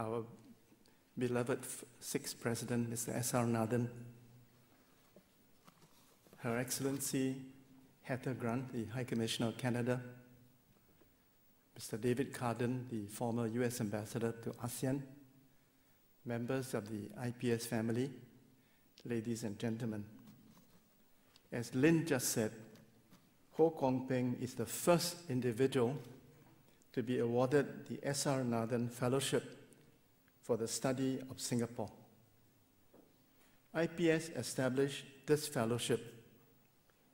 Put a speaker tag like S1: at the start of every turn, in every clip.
S1: our beloved sixth president, Mr. S.R. Nathan, Her Excellency Heather Grant, the High Commissioner of Canada, Mr. David Carden, the former US Ambassador to ASEAN, members of the IPS family, ladies and gentlemen. As Lynn just said, Ho Kwon Ping is the first individual to be awarded the S.R. Nathan Fellowship for the study of Singapore. IPS established this fellowship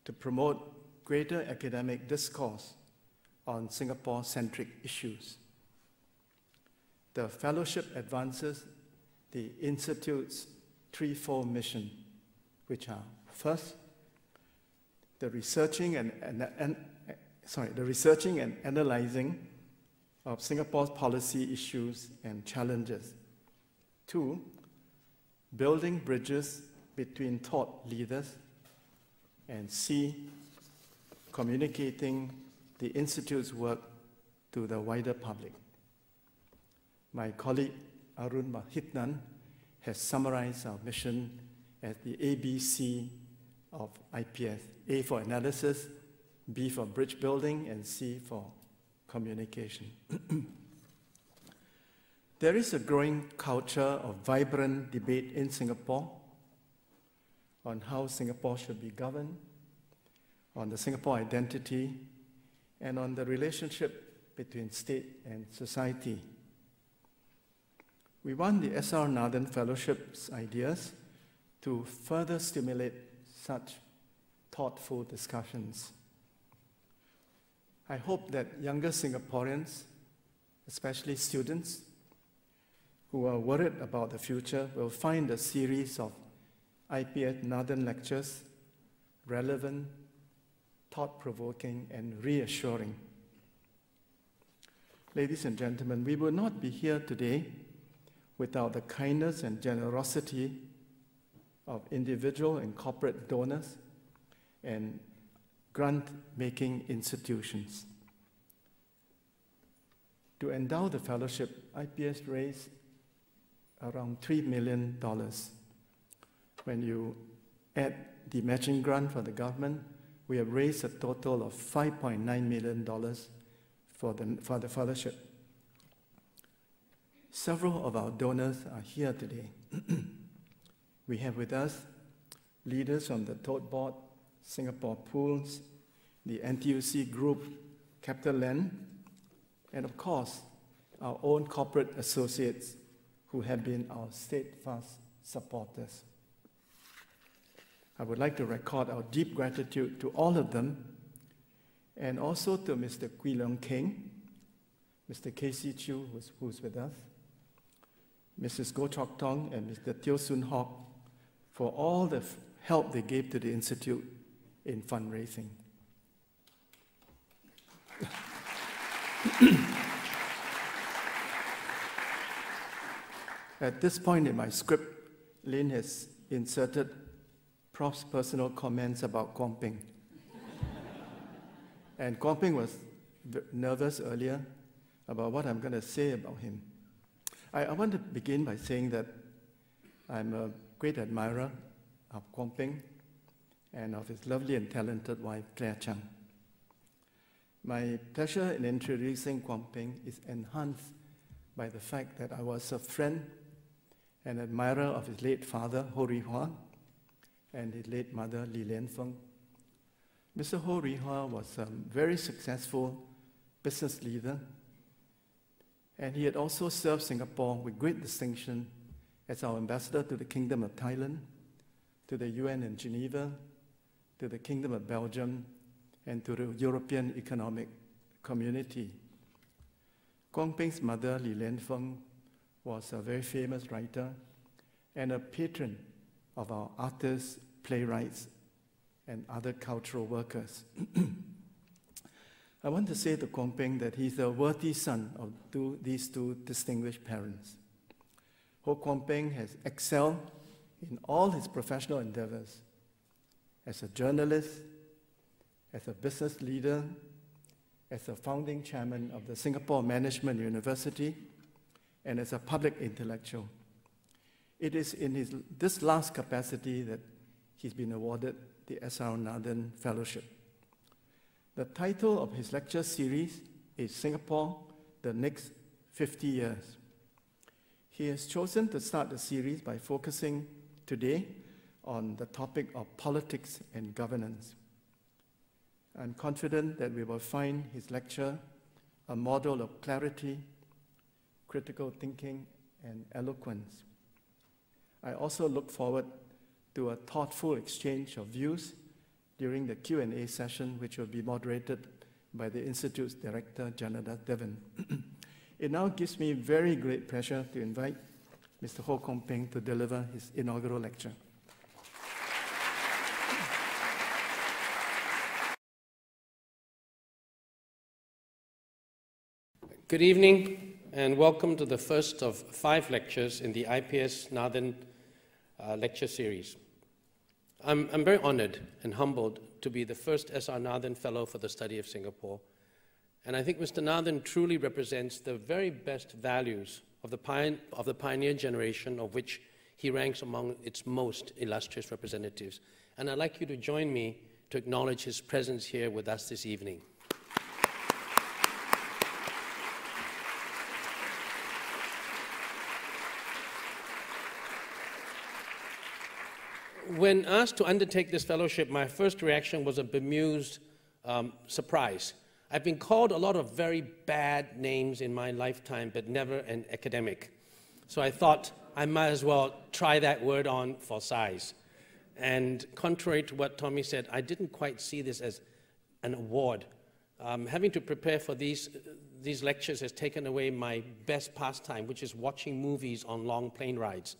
S1: to promote greater academic discourse on Singapore centric issues. The fellowship advances the Institute's threefold mission, which are first, the researching and, and, and, sorry, the researching and analyzing of Singapore's policy issues and challenges. Two, building bridges between thought leaders. And C, communicating the Institute's work to the wider public. My colleague Arun Mahizhnan has summarized our mission as the ABC of IPS A for analysis, B for bridge building, and C for communication. there is a growing culture of vibrant debate in Singapore on how Singapore should be governed, on the Singapore identity, and on the relationship between state and society. We want the S.R. Nathan Fellowship's ideas to further stimulate such thoughtful discussions. I hope that younger Singaporeans, especially students who are worried about the future, will find a series of IPS Nathan lectures relevant, thought provoking, and reassuring. Ladies and gentlemen, we will not be here today without the kindness and generosity of individual and corporate donors and grant making institutions. To endow the fellowship, IPS raised around $3 million. When you add the matching grant for the government, we have raised a total of $5.9 million for the, for the fellowship. Several of our donors are here today. we have with us leaders from the Tote Board, Singapore Pools, the NTUC Group, Capital CapitaLand, and of course, our own corporate associates who have been our steadfast supporters. I would like to record our deep gratitude to all of them and also to Mr. Kwee Liong Keng, Mr. Casey Chew, who's, who's with us, Mrs. Goh Chok Tong, and Mr. Teo Soon Hock for all the help they gave to the Institute in fundraising. At this point in my script, Lynn has inserted Prof's personal comments about Kwon Ping. and Kwon Ping was nervous earlier about what I'm going to say about him. I, I, want to begin by saying that I'm a great admirer of Kwon Ping and of his lovely and talented wife, Claire Chiang. My pleasure in introducing Kwon Ping is enhanced by the fact that I was a friend and admirer of his late father, Ho Rih Hwa, and his late mother, Li Lienfung. Mr. Ho Rih Hwa was a very successful business leader, and he had also served Singapore with great distinction as our ambassador to the Kingdom of Thailand, to the UN in Geneva, to the Kingdom of Belgium, and to the European Economic Community. Kwon Ping's mother, Li Lienfung, was a very famous writer and a patron of our artists, playwrights, and other cultural workers. I want to say to Kwon Ping that he's a worthy son of two, these two distinguished parents. Ho Kwon Ping has excelled in all his professional endeavors as a journalist, as a business leader, as a founding chairman of the Singapore Management University, and as a public intellectual. It is in his, this last capacity that he's been awarded the S.R. Nathan Fellowship. The title of his lecture series is Singapore, the Next 50 Years. He has chosen to start the series by focusing today on the topic of politics and governance. I'm confident that we will find his lecture a model of clarity, critical thinking, and eloquence. I also look forward to a thoughtful exchange of views during the Q&A session, which will be moderated by the Institute's Director, Janadas Devan. it now gives me very great pleasure to invite Mr. Ho Kwon Ping to deliver his inaugural lecture.
S2: Good evening, and welcome to the first of five lectures in the IPS Nathan uh, lecture series. I'm, I'm very honored and humbled to be the first S.R. Nathan Fellow for the Study of Singapore. And I think Mr. Nathan truly represents the very best values of the, of the pioneer generation, of which he ranks among its most illustrious representatives. And I'd like you to join me to acknowledge his presence here with us this evening. When asked to undertake this fellowship, my first reaction was a bemused um, surprise. I've been called a lot of very bad names in my lifetime, but never an academic. So I thought I might as well try that word on for size. And contrary to what Tommy said, I didn't quite see this as an award. Um, having to prepare for these, these lectures has taken away my best pastime, which is watching movies on long plane rides.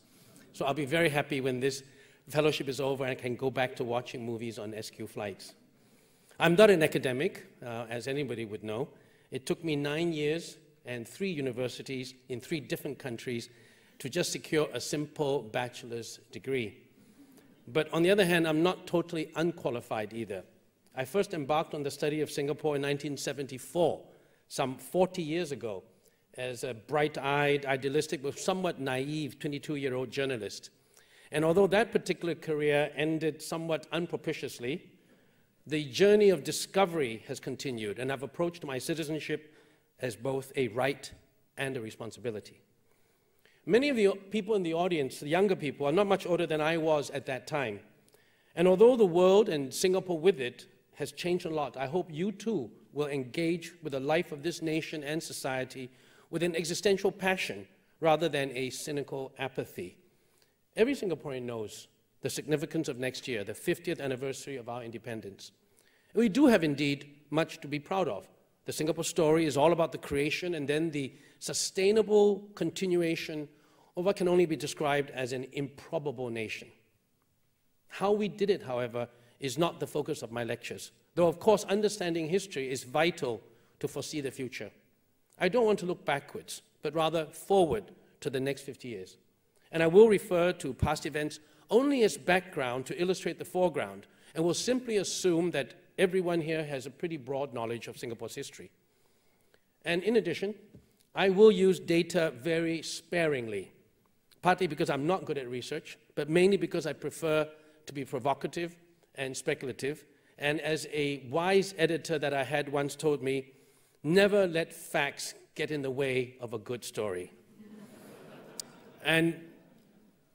S2: So I'll be very happy when this fellowship is over, I can go back to watching movies on SQ flights. I'm not an academic, uh, as anybody would know. It took me nine years and three universities in three different countries to just secure a simple bachelor's degree. But on the other hand, I'm not totally unqualified either. I first embarked on the study of Singapore in 1974, some 40 years ago, as a bright eyed, idealistic, but somewhat naive 22 year old journalist. And although that particular career ended somewhat unpropitiously, the journey of discovery has continued, and I've approached my citizenship as both a right and a responsibility. Many of the people in the audience, the younger people, are not much older than I was at that time. And although the world and Singapore with it has changed a lot, I hope you too will engage with the life of this nation and society with an existential passion rather than a cynical apathy. Every Singaporean knows the significance of next year, the 50th anniversary of our independence. And we do have indeed much to be proud of. The Singapore story is all about the creation and then the sustainable continuation of what can only be described as an improbable nation. How we did it, however, is not the focus of my lectures, though, of course, understanding history is vital to foresee the future. I don't want to look backwards, but rather forward to the next 50 years. And I will refer to past events only as background to illustrate the foreground, and will simply assume that everyone here has a pretty broad knowledge of Singapore's history. And in addition, I will use data very sparingly, partly because I'm not good at research, but mainly because I prefer to be provocative and speculative. And as a wise editor that I had once told me, never let facts get in the way of a good story. and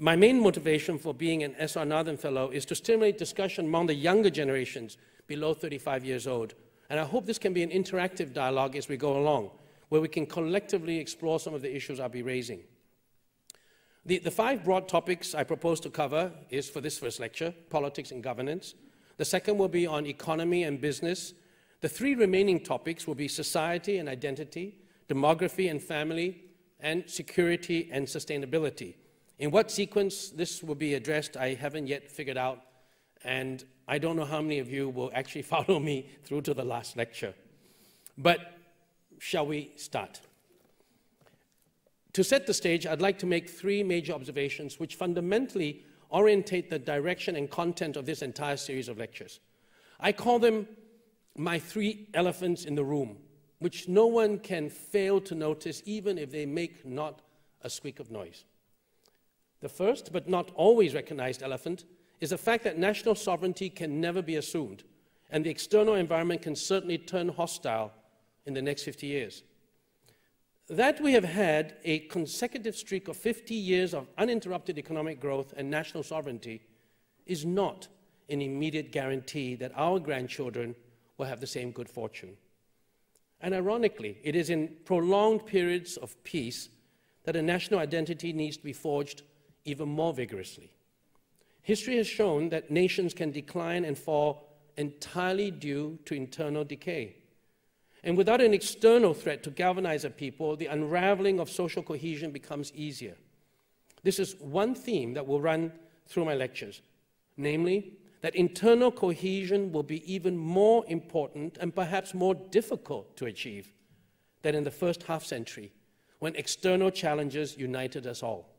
S2: my main motivation for being an SR Nathan Fellow is to stimulate discussion among the younger generations below 35 years old. And I hope this can be an interactive dialogue as we go along, where we can collectively explore some of the issues I'll be raising. The, the five broad topics I propose to cover is for this first lecture, politics and governance. The second will be on economy and business. The three remaining topics will be society and identity, demography and family, and security and sustainability. In what sequence this will be addressed, I haven't yet figured out, and I don't know how many of you will actually follow me through to the last lecture. But shall we start? To set the stage, I'd like to make three major observations which fundamentally orientate the direction and content of this entire series of lectures. I call them my three elephants in the room, which no one can fail to notice even if they make not a squeak of noise. The first, but not always recognized elephant, is the fact that national sovereignty can never be assumed, and the external environment can certainly turn hostile in the next 50 years. That we have had a consecutive streak of 50 years of uninterrupted economic growth and national sovereignty is not an immediate guarantee that our grandchildren will have the same good fortune. And ironically, it is in prolonged periods of peace that a national identity needs to be forged even more vigorously. History has shown that nations can decline and fall entirely due to internal decay. And without an external threat to galvanize a people, the unraveling of social cohesion becomes easier. This is one theme that will run through my lectures, namely, that internal cohesion will be even more important and perhaps more difficult to achieve than in the first half century when external challenges united us all.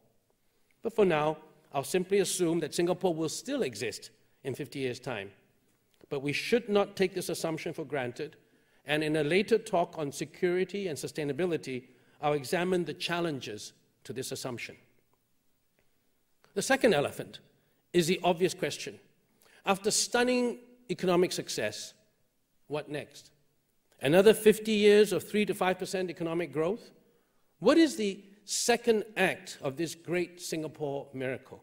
S2: But for now, I'll simply assume that Singapore will still exist in 50 years' time. But we should not take this assumption for granted, and in a later talk on security and sustainability, I'll examine the challenges to this assumption. The second elephant is the obvious question after stunning economic success, what next? Another 50 years of 3 to 5% economic growth? What is the second act of this great Singapore miracle?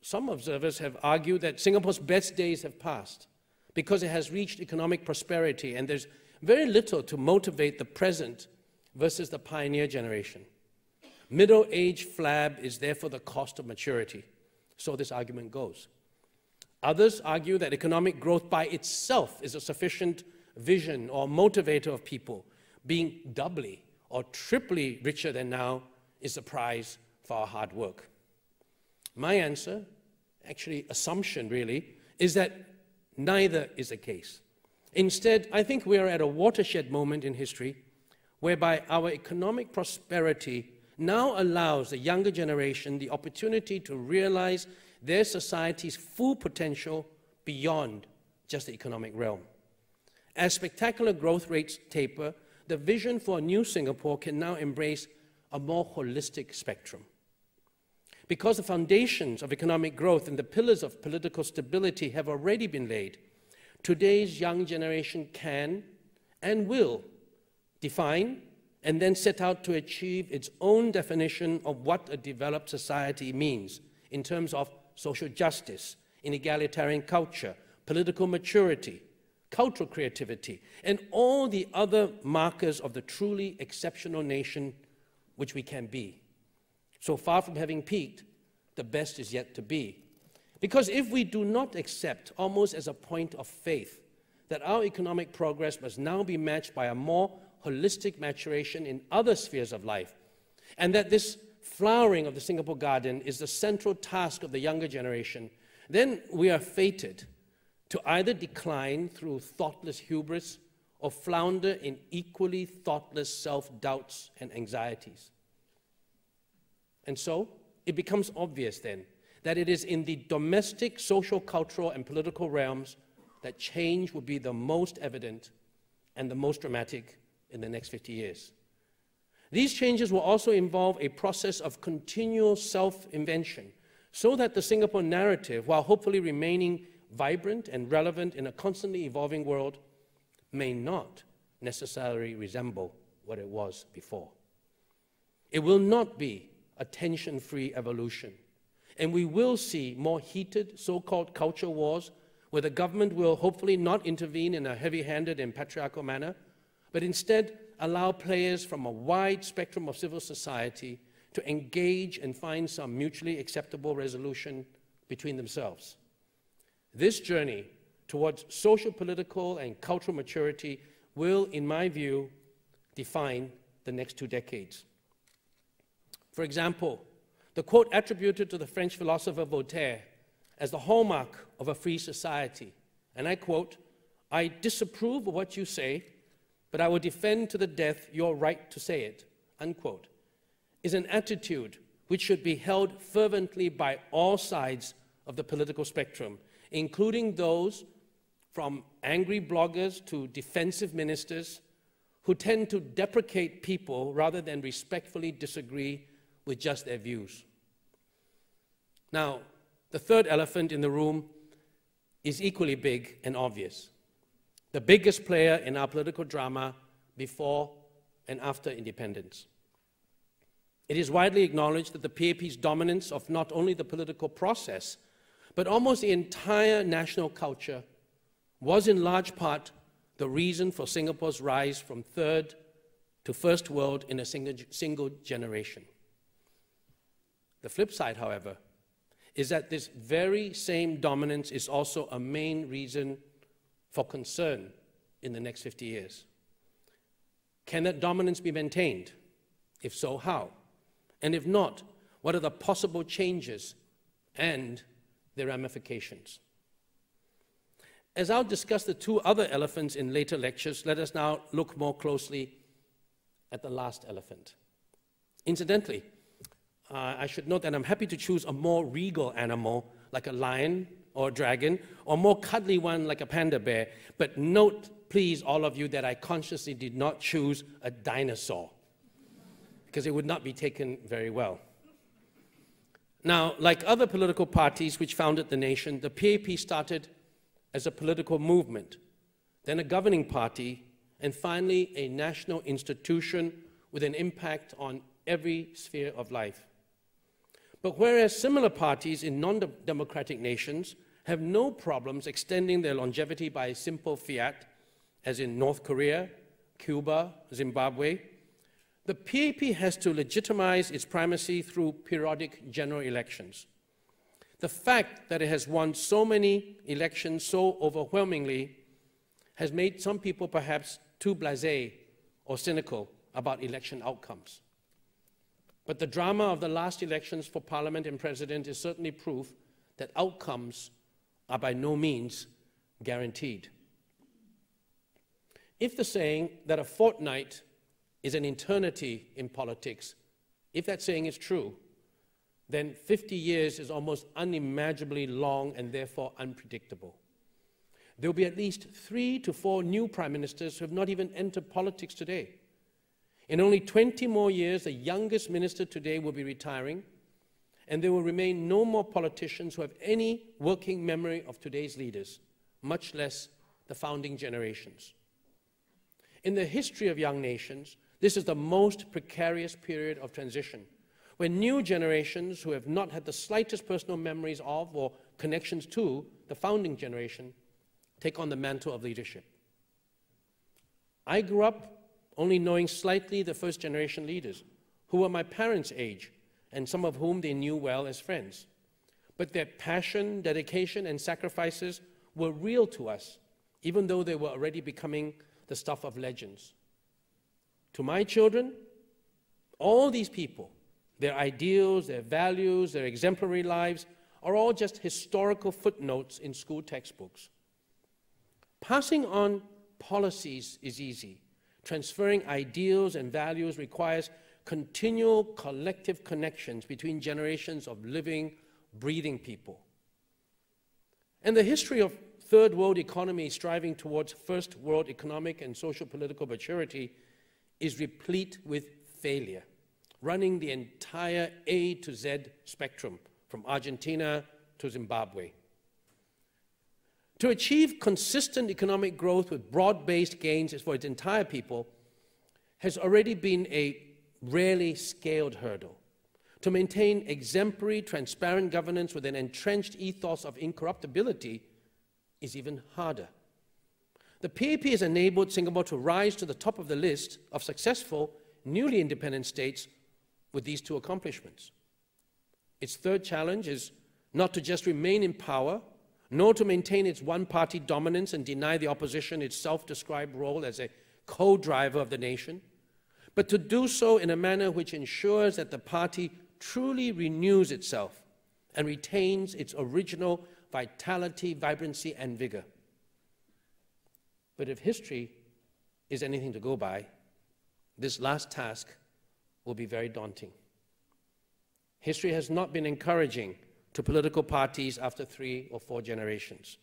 S2: Some observers have argued that Singapore's best days have passed because it has reached economic prosperity and there's very little to motivate the present versus the pioneer generation. Middle age flab is therefore the cost of maturity. So this argument goes. Others argue that economic growth by itself is a sufficient vision or motivator of people. Being doubly or triply richer than now is the prize for our hard work. My answer, actually, assumption really, is that neither is the case. Instead, I think we are at a watershed moment in history whereby our economic prosperity now allows the younger generation the opportunity to realize their society's full potential beyond just the economic realm. As spectacular growth rates taper, the vision for a new Singapore can now embrace a more holistic spectrum. Because the foundations of economic growth and the pillars of political stability have already been laid, today's young generation can and will define and then set out to achieve its own definition of what a developed society means in terms of social justice, in egalitarian culture, political maturity, cultural creativity, and all the other markers of the truly exceptional nation which we can be. So far from having peaked, the best is yet to be. Because if we do not accept, almost as a point of faith, that our economic progress must now be matched by a more holistic maturation in other spheres of life, and that this flowering of the Singapore garden is the central task of the younger generation, then we are fated to either decline through thoughtless hubris or flounder in equally thoughtless self doubts and anxieties. And so, it becomes obvious then that it is in the domestic, social, cultural, and political realms that change will be the most evident and the most dramatic in the next 50 years. These changes will also involve a process of continual self invention so that the Singapore narrative, while hopefully remaining vibrant and relevant in a constantly evolving world, may not necessarily resemble what it was before. It will not be a tension free evolution, and we will see more heated so called culture wars where the government will hopefully not intervene in a heavy handed and patriarchal manner, but instead allow players from a wide spectrum of civil society to engage and find some mutually acceptable resolution between themselves. This journey towards social, political, and cultural maturity will, in my view, define the next two decades. For example, the quote attributed to the French philosopher Voltaire as the hallmark of a free society, and I quote, I disapprove of what you say, but I will defend to the death your right to say it, unquote, is an attitude which should be held fervently by all sides of the political spectrum, including those from angry bloggers to defensive ministers who tend to deprecate people rather than respectfully disagree with just their views. Now, the third elephant in the room is equally big and obvious. The biggest player in our political drama before and after independence. It is widely acknowledged that the PAP's dominance of not only the political process, but almost the entire national culture was in large part the reason for Singapore's rise from third to first world in a single, single generation. The flip side, however, is that this very same dominance is also a main reason for concern in the next 50 years. Can that dominance be maintained? If so, how? And if not, what are the possible changes and their ramifications? As I'll discuss the two other elephants in later lectures, let us now look more closely at the last elephant. Incidentally, uh, I should note that I'm happy to choose a more regal animal like a lion or a dragon, or a more cuddly one like a panda bear. But note, please, all of you, that I consciously did not choose a dinosaur because it would not be taken very well. Now, like other political parties which founded the nation, the PAP started as a political movement, then a governing party, and finally a national institution with an impact on every sphere of life. But whereas similar parties in non democratic nations have no problems extending their longevity by a simple fiat, as in North Korea, Cuba, Zimbabwe, the PAP has to legitimize its primacy through periodic general elections. The fact that it has won so many elections so overwhelmingly has made some people perhaps too blase or cynical about election outcomes. But the drama of the last elections for parliament and president is certainly proof that outcomes are by no means guaranteed. If the saying that a fortnight is an eternity in politics, if that saying is true, then 50 years is almost unimaginably long and therefore unpredictable. There will be at least three to four new prime ministers who have not even entered politics today. In only 20 more years, the youngest minister today will be retiring, and there will remain no more politicians who have any working memory of today's leaders, much less the founding generations. In the history of young nations, this is the most precarious period of transition, when new generations who have not had the slightest personal memories of or connections to the founding generation take on the mantle of leadership. I grew up only knowing slightly the first generation leaders, who were my parents' age, and some of whom they knew well as friends. But their passion, dedication, and sacrifices were real to us, even though they were already becoming the stuff of legends. To my children, all these people, their ideals, their values, their exemplary lives, are all just historical footnotes in school textbooks. Passing on policies is easy. Transferring ideals and values requires continual collective connections between generations of living, breathing people. And the history of third world economies striving towards first world economic and social political maturity is replete with failure, running the entire A to Z spectrum from Argentina to Zimbabwe. To achieve consistent economic growth with broad based gains for its entire people has already been a rarely scaled hurdle. To maintain exemplary, transparent governance with an entrenched ethos of incorruptibility is even harder. The PAP has enabled Singapore to rise to the top of the list of successful, newly independent states with these two accomplishments. Its third challenge is not to just remain in power nor to maintain its one party dominance and deny the opposition its self described role as a co driver of the nation, but to do so in a manner which ensures that the party truly renews itself and retains its original vitality, vibrancy, and vigor. But if history is anything to go by, this last task will be very daunting. History has not been encouraging to political parties after three or four generations.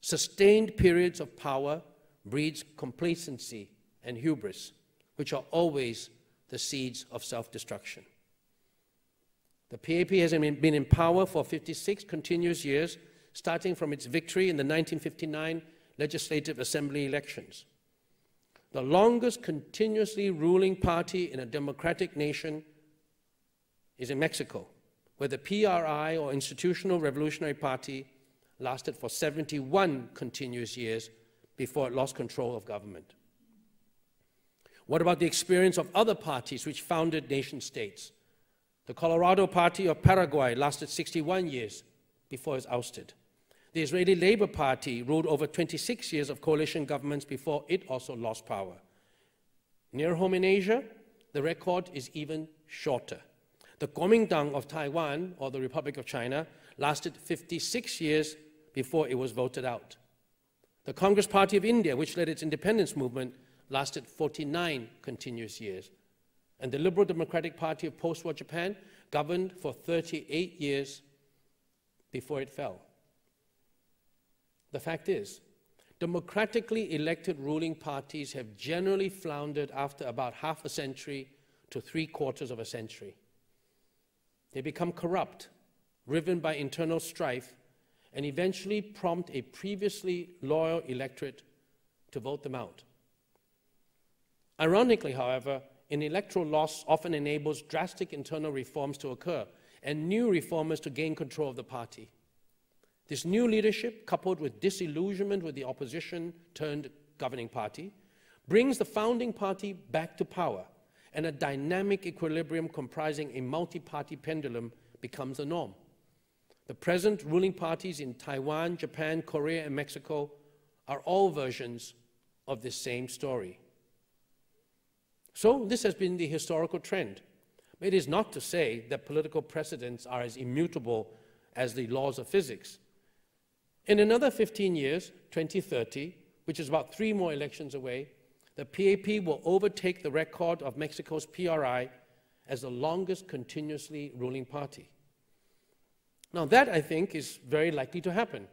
S2: Sustained periods of power breeds complacency and hubris, which are always the seeds of self destruction. The PAP has been in power for 56 continuous years, starting from its victory in the 1959 Legislative Assembly elections. The longest continuously ruling party in a democratic nation is in Mexico, where the PRI, or Institutional Revolutionary Party, lasted for 71 continuous years before it lost control of government. What about the experience of other parties which founded nation states? The Colorado Party of Paraguay lasted 61 years before it was ousted. The Israeli Labour Party ruled over 26 years of coalition governments before it also lost power. Near home in Asia, the record is even shorter. The Kuomintang of Taiwan, or the Republic of China, lasted 56 years before it was voted out. The Congress Party of India, which led its independence movement, lasted 49 continuous years. And the Liberal Democratic Party of post war Japan governed for 38 years before it fell. The fact is, democratically elected ruling parties have generally floundered after about half a century to three quarters of a century. They become corrupt, riven by internal strife, and eventually prompt a previously loyal electorate to vote them out. Ironically, however, an electoral loss often enables drastic internal reforms to occur and new reformers to gain control of the party. This new leadership, coupled with disillusionment with the opposition turned governing party, brings the founding party back to power, and a dynamic equilibrium comprising a multi party pendulum becomes the norm. The present ruling parties in Taiwan, Japan, Korea, and Mexico are all versions of this same story. So, this has been the historical trend. It is not to say that political precedents are as immutable as the laws of physics. In another 15 years, 2030, which is about three more elections away, the PAP will overtake the record of Mexico's PRI as the longest continuously ruling party. Now, that I think is very likely to happen,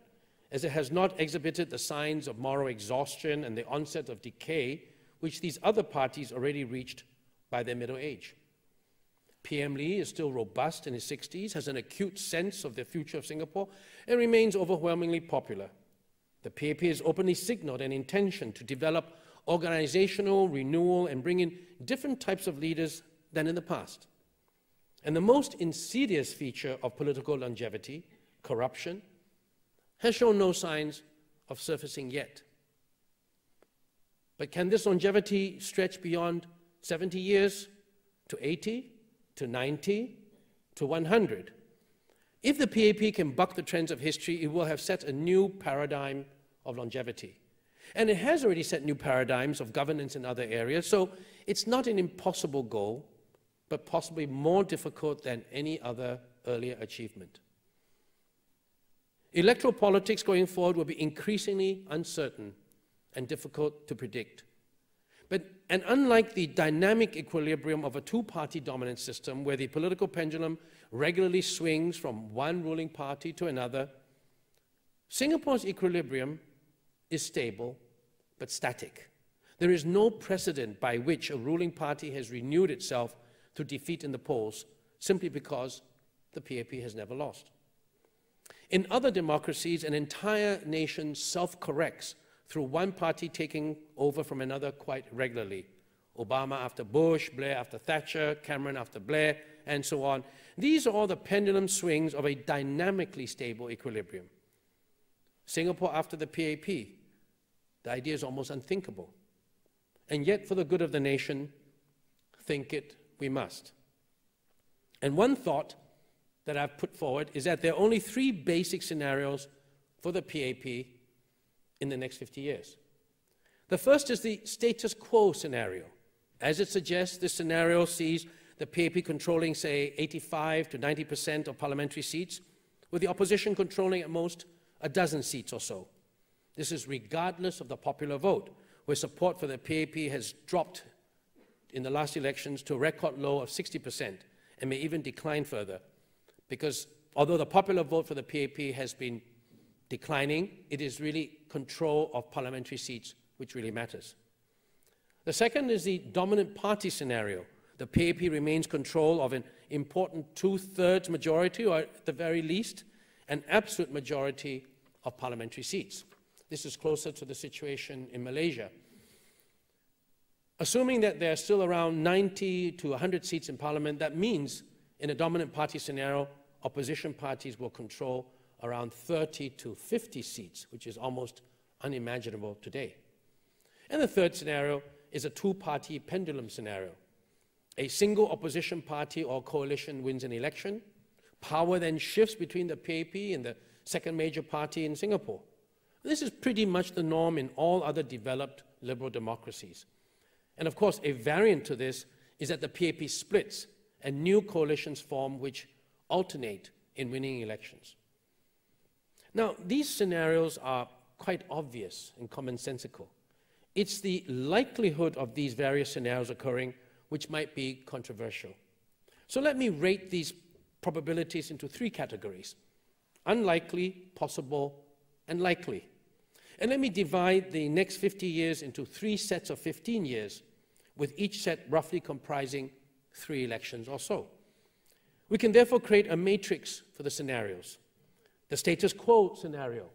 S2: as it has not exhibited the signs of moral exhaustion and the onset of decay which these other parties already reached by their middle age. PM Lee is still robust in his 60s, has an acute sense of the future of Singapore, and remains overwhelmingly popular. The PAP has openly signaled an intention to develop organizational renewal and bring in different types of leaders than in the past. And the most insidious feature of political longevity, corruption, has shown no signs of surfacing yet. But can this longevity stretch beyond 70 years to 80 to 90 to 100? If the PAP can buck the trends of history, it will have set a new paradigm of longevity. And it has already set new paradigms of governance in other areas, so it's not an impossible goal, but possibly more difficult than any other earlier achievement. Electoral politics going forward will be increasingly uncertain and difficult to predict. But, and unlike the dynamic equilibrium of a two party dominant system where the political pendulum regularly swings from one ruling party to another, Singapore's equilibrium is stable but static. There is no precedent by which a ruling party has renewed itself through defeat in the polls simply because the PAP has never lost. In other democracies, an entire nation self corrects through one party taking over from another quite regularly. Obama after Bush, Blair after Thatcher, Cameron after Blair, and so on. These are all the pendulum swings of a dynamically stable equilibrium. Singapore after the PAP, the idea is almost unthinkable. And yet, for the good of the nation, think it we must. And one thought that I've put forward is that there are only three basic scenarios for the PAP in the next 50 years. The first is the status quo scenario. As it suggests, this scenario sees the PAP controlling, say, 85 to 90% of parliamentary seats, with the opposition controlling at most a dozen seats or so. This is regardless of the popular vote, where support for the PAP has dropped in the last elections to a record low of 60% and may even decline further. Because although the popular vote for the PAP has been declining, it is really control of parliamentary seats which really matters. The second is the dominant party scenario. The PAP remains control of an important two-thirds majority, or at the very least, an absolute majority of parliamentary seats. This is closer to the situation in Malaysia. Assuming that there are still around 90 to 100 seats in parliament, that means in a dominant party scenario, opposition parties will control around 30 to 50 seats, which is almost unimaginable today. And the third scenario is a two-party pendulum scenario. A single opposition party or coalition wins an election. Power then shifts between the PAP and the second major party in Singapore. This is pretty much the norm in all other developed liberal democracies. And of course, a variant to this is that the PAP splits and new coalitions form which alternate in winning elections. Now, these scenarios are quite obvious and commonsensical. It's the likelihood of these various scenarios occurring which might be controversial. So let me rate these probabilities into three categories unlikely, possible, and likely. And let me divide the next 50 years into three sets of 15 years, with each set roughly comprising three elections or so. We can therefore create a matrix for the scenarios. The status quo scenario,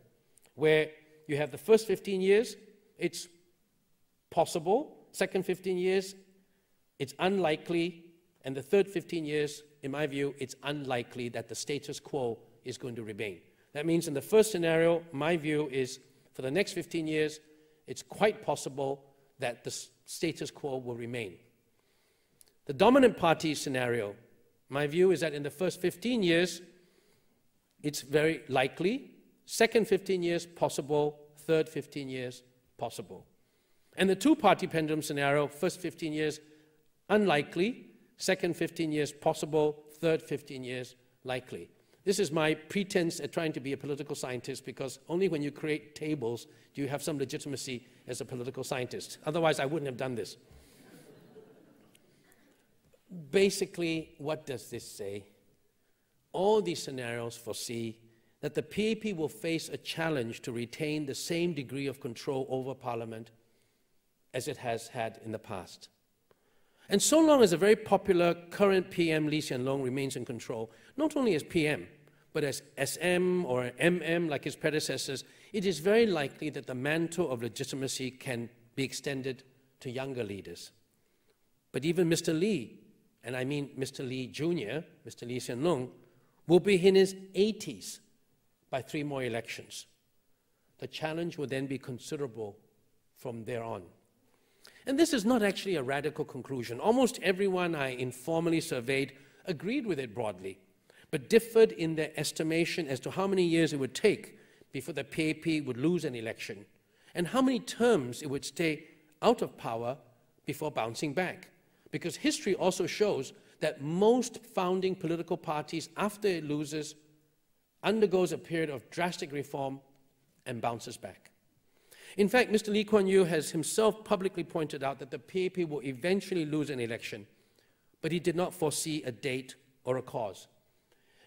S2: where you have the first 15 years, it's possible. Second 15 years, it's unlikely. And the third 15 years, in my view, it's unlikely that the status quo is going to remain. That means in the first scenario, my view is for the next 15 years, it's quite possible that the status quo will remain. The dominant party scenario, my view is that in the first 15 years, it's very likely. Second 15 years, possible. Third 15 years, possible. And the two party pendulum scenario, first 15 years, unlikely. Second 15 years, possible. Third 15 years, likely. This is my pretense at trying to be a political scientist because only when you create tables do you have some legitimacy as a political scientist. Otherwise, I wouldn't have done this basically, what does this say? All these scenarios foresee that the PAP will face a challenge to retain the same degree of control over Parliament as it has had in the past. And so long as a very popular current PM Lee Hsien Loong remains in control, not only as PM, but as SM or MM like his predecessors, it is very likely that the mantle of legitimacy can be extended to younger leaders. But even Mr. Lee and I mean Mr. Lee Jr., Mr. Lee Hsien Loong, will be in his 80s by three more elections. The challenge will then be considerable from there on. And this is not actually a radical conclusion. Almost everyone I informally surveyed agreed with it broadly, but differed in their estimation as to how many years it would take before the PAP would lose an election and how many terms it would stay out of power before bouncing back because history also shows that most founding political parties, after it loses, undergoes a period of drastic reform and bounces back. In fact, Mr. Lee Kuan Yew has himself publicly pointed out that the PAP will eventually lose an election, but he did not foresee a date or a cause.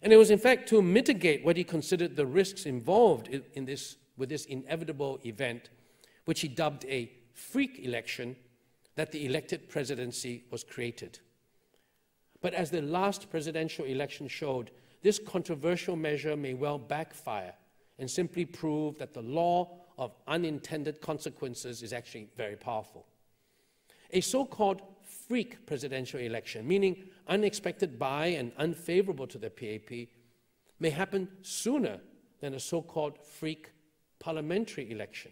S2: And it was, in fact, to mitigate what he considered the risks involved in, this, with this inevitable event, which he dubbed a freak election that the elected presidency was created. But as the last presidential election showed, this controversial measure may well backfire and simply prove that the law of unintended consequences is actually very powerful. A so called freak presidential election, meaning unexpected by and unfavorable to the PAP, may happen sooner than a so called freak parliamentary election.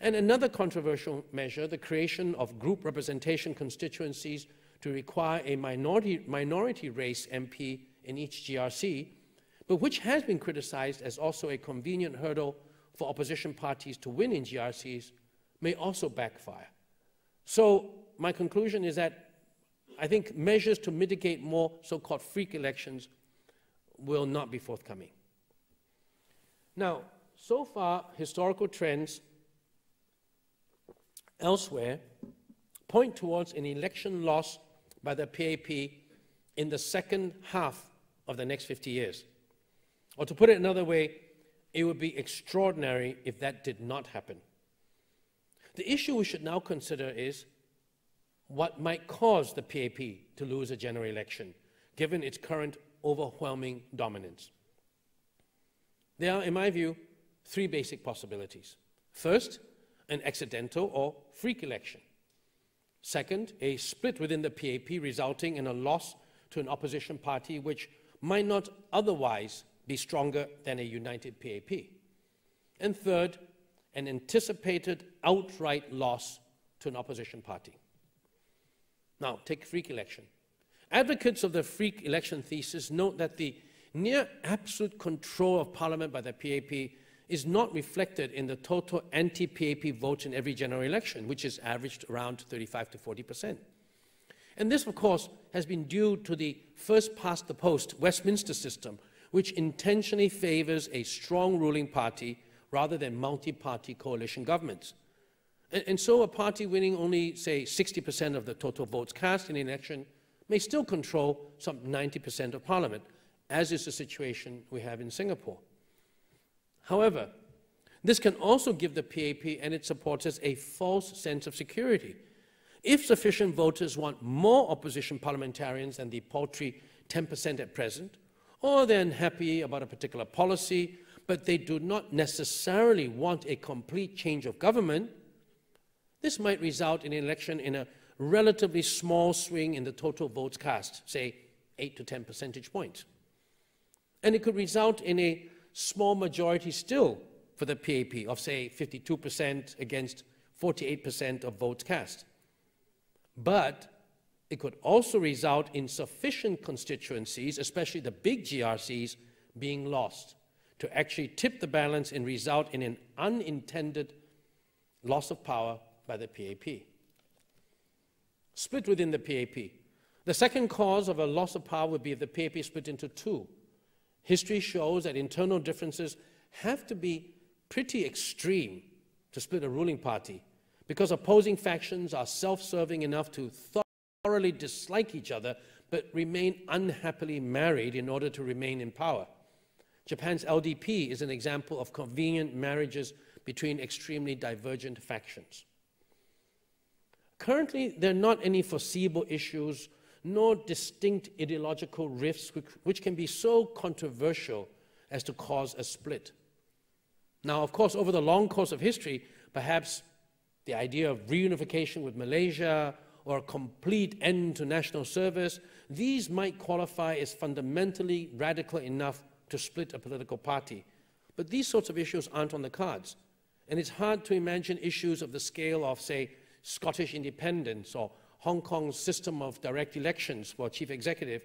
S2: And another controversial measure, the creation of group representation constituencies to require a minority, minority race MP in each GRC, but which has been criticized as also a convenient hurdle for opposition parties to win in GRCs, may also backfire. So my conclusion is that I think measures to mitigate more so-called freak elections will not be forthcoming. Now, so far, historical trends elsewhere point towards an election loss by the PAP in the second half of the next 50 years. Or to put it another way, it would be extraordinary if that did not happen. The issue we should now consider is what might cause the PAP to lose a general election, given its current overwhelming dominance. There are, in my view, three basic possibilities. First, an accidental or freak election. Second, a split within the PAP resulting in a loss to an opposition party which might not otherwise be stronger than a united PAP. And third, an anticipated outright loss to an opposition party. Now, take freak election. Advocates of the freak election thesis note that the near absolute control of parliament by the PAP is not reflected in the total anti-PAP votes in every general election, which is averaged around 35 to 40 percent. And this, of course, has been due to the first past the post Westminster system, which intentionally favors a strong ruling party rather than multi-party coalition governments. And, and, so a party winning only, say, 60% of the total votes cast in an election may still control some 90% of parliament, as is the situation we have in Singapore. However, this can also give the PAP and its supporters a false sense of security. If sufficient voters want more opposition parliamentarians than the paltry 10% at present, or they're unhappy about a particular policy, but they do not necessarily want a complete change of government, this might result in an election in a relatively small swing in the total votes cast, say 8 to 10 percentage points. And it could result in a small majority still for the PAP of, say, 52% against 48% of votes cast. But it could also result in sufficient constituencies, especially the big GRCs, being lost to actually tip the balance and result in an unintended loss of power by the PAP. Split within the PAP. The second cause of a loss of power would be if the PAP split into two History shows that internal differences have to be pretty extreme to split a ruling party because opposing factions are self serving enough to thoroughly dislike each other but remain unhappily married in order to remain in power. Japan's LDP is an example of convenient marriages between extremely divergent factions. Currently, there are not any foreseeable issues nor distinct ideological rifts which, which can be so controversial as to cause a split. Now, of course, over the long course of history, perhaps the idea of reunification with Malaysia or a complete end to national service, these might qualify as fundamentally radical enough to split a political party. But these sorts of issues aren't on the cards. And it's hard to imagine issues of the scale of, say, Scottish independence or Hong Kong's system of direct elections for chief executive,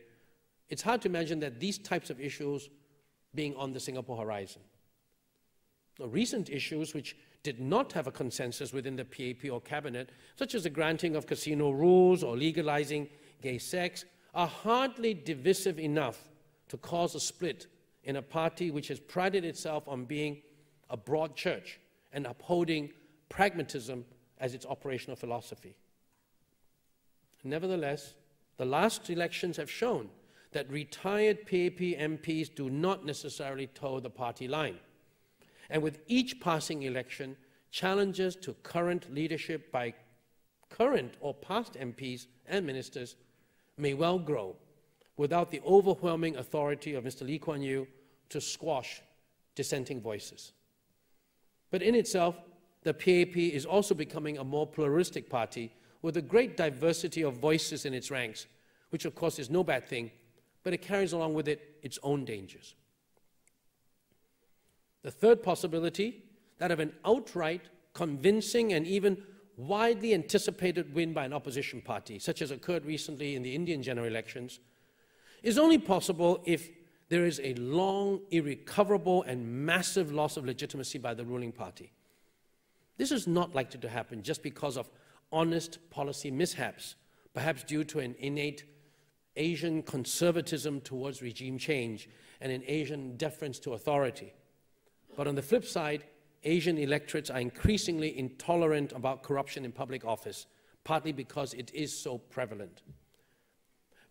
S2: it's hard to imagine that these types of issues being on the Singapore horizon. The recent issues which did not have a consensus within the PAP or cabinet, such as the granting of casino rules or legalizing gay sex, are hardly divisive enough to cause a split in a party which has prided itself on being a broad church and upholding pragmatism as its operational philosophy. Nevertheless, the last elections have shown that retired PAP MPs do not necessarily toe the party line. And with each passing election, challenges to current leadership by current or past MPs and ministers may well grow without the overwhelming authority of Mr. Lee Kuan Yew to squash dissenting voices. But in itself, the PAP is also becoming a more pluralistic party with a great diversity of voices in its ranks, which of course is no bad thing, but it carries along with it its own dangers. The third possibility, that of an outright, convincing, and even widely anticipated win by an opposition party, such as occurred recently in the Indian general elections, is only possible if there is a long, irrecoverable, and massive loss of legitimacy by the ruling party. This is not likely to happen just because of honest policy mishaps, perhaps due to an innate Asian conservatism towards regime change and an Asian deference to authority. But on the flip side, Asian electorates are increasingly intolerant about corruption in public office, partly because it is so prevalent.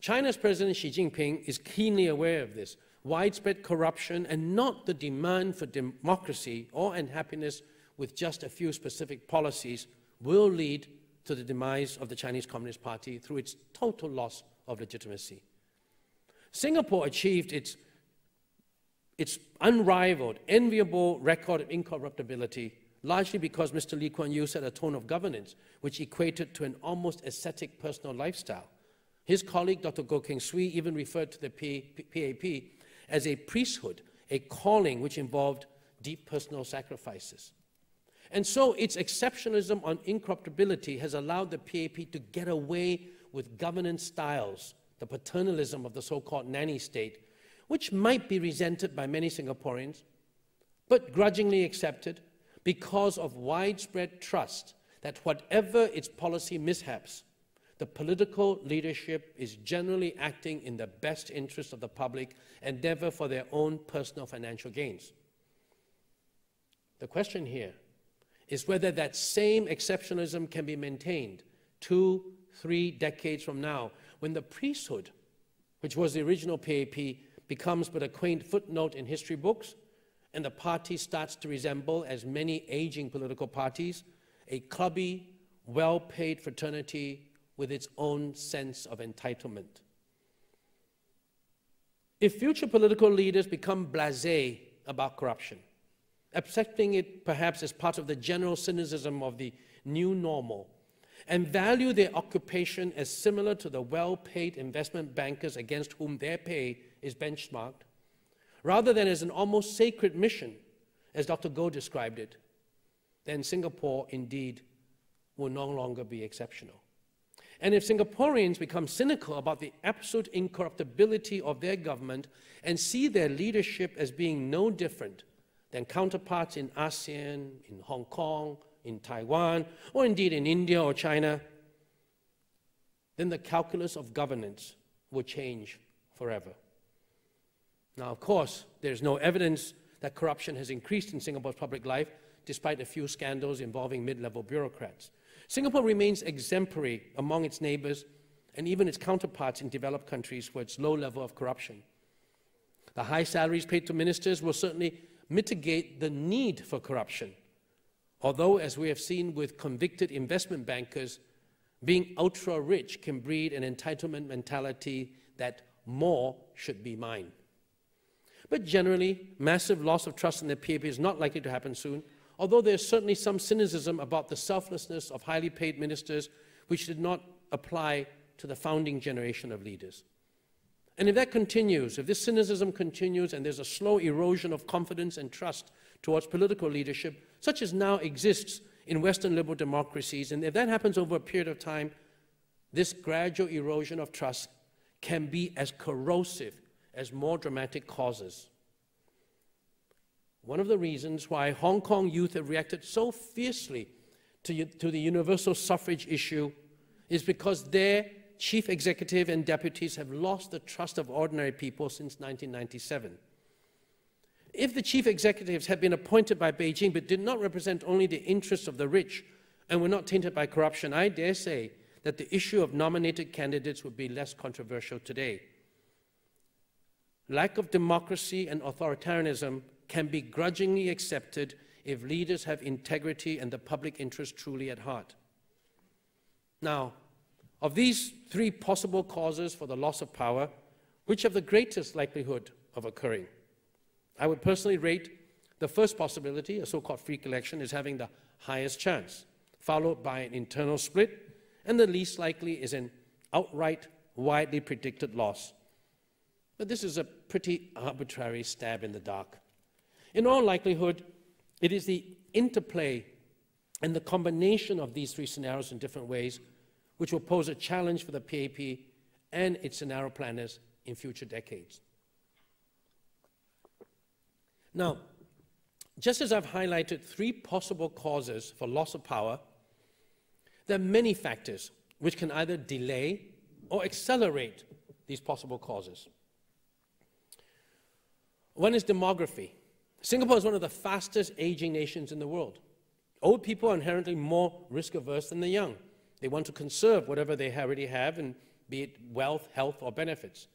S2: China's President Xi Jinping is keenly aware of this widespread corruption and not the demand for democracy or unhappiness with just a few specific policies will lead to the demise of the Chinese Communist Party through its total loss of legitimacy. Singapore achieved its, its unrivaled, enviable record of incorruptibility largely because Mr. Lee Kuan Yew set a tone of governance which equated to an almost ascetic personal lifestyle. His colleague, Dr. Goh Keng Swee, even referred to the PAP as a priesthood, a calling which involved deep personal sacrifices. And so its exceptionalism on incorruptibility has allowed the PAP to get away with governance styles, the paternalism of the so called nanny state, which might be resented by many Singaporeans, but grudgingly accepted because of widespread trust that whatever its policy mishaps, the political leadership is generally acting in the best interest of the public and never for their own personal financial gains. The question here is whether that same exceptionalism can be maintained two, three decades from now when the priesthood, which was the original PAP, becomes but a quaint footnote in history books and the party starts to resemble, as many aging political parties, a clubby, well paid fraternity with its own sense of entitlement. If future political leaders become blase about corruption, accepting it perhaps as part of the general cynicism of the new normal, and value their occupation as similar to the well paid investment bankers against whom their pay is benchmarked, rather than as an almost sacred mission, as Dr. Goh described it, then Singapore indeed will no longer be exceptional. And if Singaporeans become cynical about the absolute incorruptibility of their government and see their leadership as being no different than counterparts in ASEAN, in Hong Kong, in Taiwan, or indeed in India or China, then the calculus of governance will change forever. Now, of course, there's no evidence that corruption has increased in Singapore's public life, despite a few scandals involving mid level bureaucrats. Singapore remains exemplary among its neighbors and even its counterparts in developed countries for its low level of corruption. The high salaries paid to ministers will certainly mitigate the need for corruption. Although, as we have seen with convicted investment bankers, being ultra rich can breed an entitlement mentality that more should be mine. But generally, massive loss of trust in the PAP is not likely to happen soon, although there's certainly some cynicism about the selflessness of highly paid ministers, which did not apply to the founding generation of leaders. And if that continues, if this cynicism continues and there's a slow erosion of confidence and trust towards political leadership, such as now exists in Western liberal democracies, and if that happens over a period of time, this gradual erosion of trust can be as corrosive as more dramatic causes. One of the reasons why Hong Kong youth have reacted so fiercely to, to the universal suffrage issue is because their chief executive and deputies have lost the trust of ordinary people since 1997. If the chief executives had been appointed by Beijing but did not represent only the interests of the rich and were not tainted by corruption, I dare say that the issue of nominated candidates would be less controversial today lack of democracy and authoritarianism can be grudgingly accepted if leaders have integrity and the public interest truly at heart. Now, of these three possible causes for the loss of power, which have the greatest likelihood of occurring? I would personally rate the first possibility, a so called freak election, as having the highest chance, followed by an internal split, and the least likely is an outright, widely predicted loss but this is a pretty arbitrary stab in the dark. In all likelihood, it is the interplay and the combination of these three scenarios in different ways which will pose a challenge for the PAP and its scenario planners in future decades. Now, just as I've highlighted three possible causes for loss of power, there are many factors which can either delay or accelerate these possible causes. One is demography. Singapore is one of the fastest aging nations in the world. Old people are inherently more risk averse than the young. They want to conserve whatever they already have, and be it wealth, health, or benefits.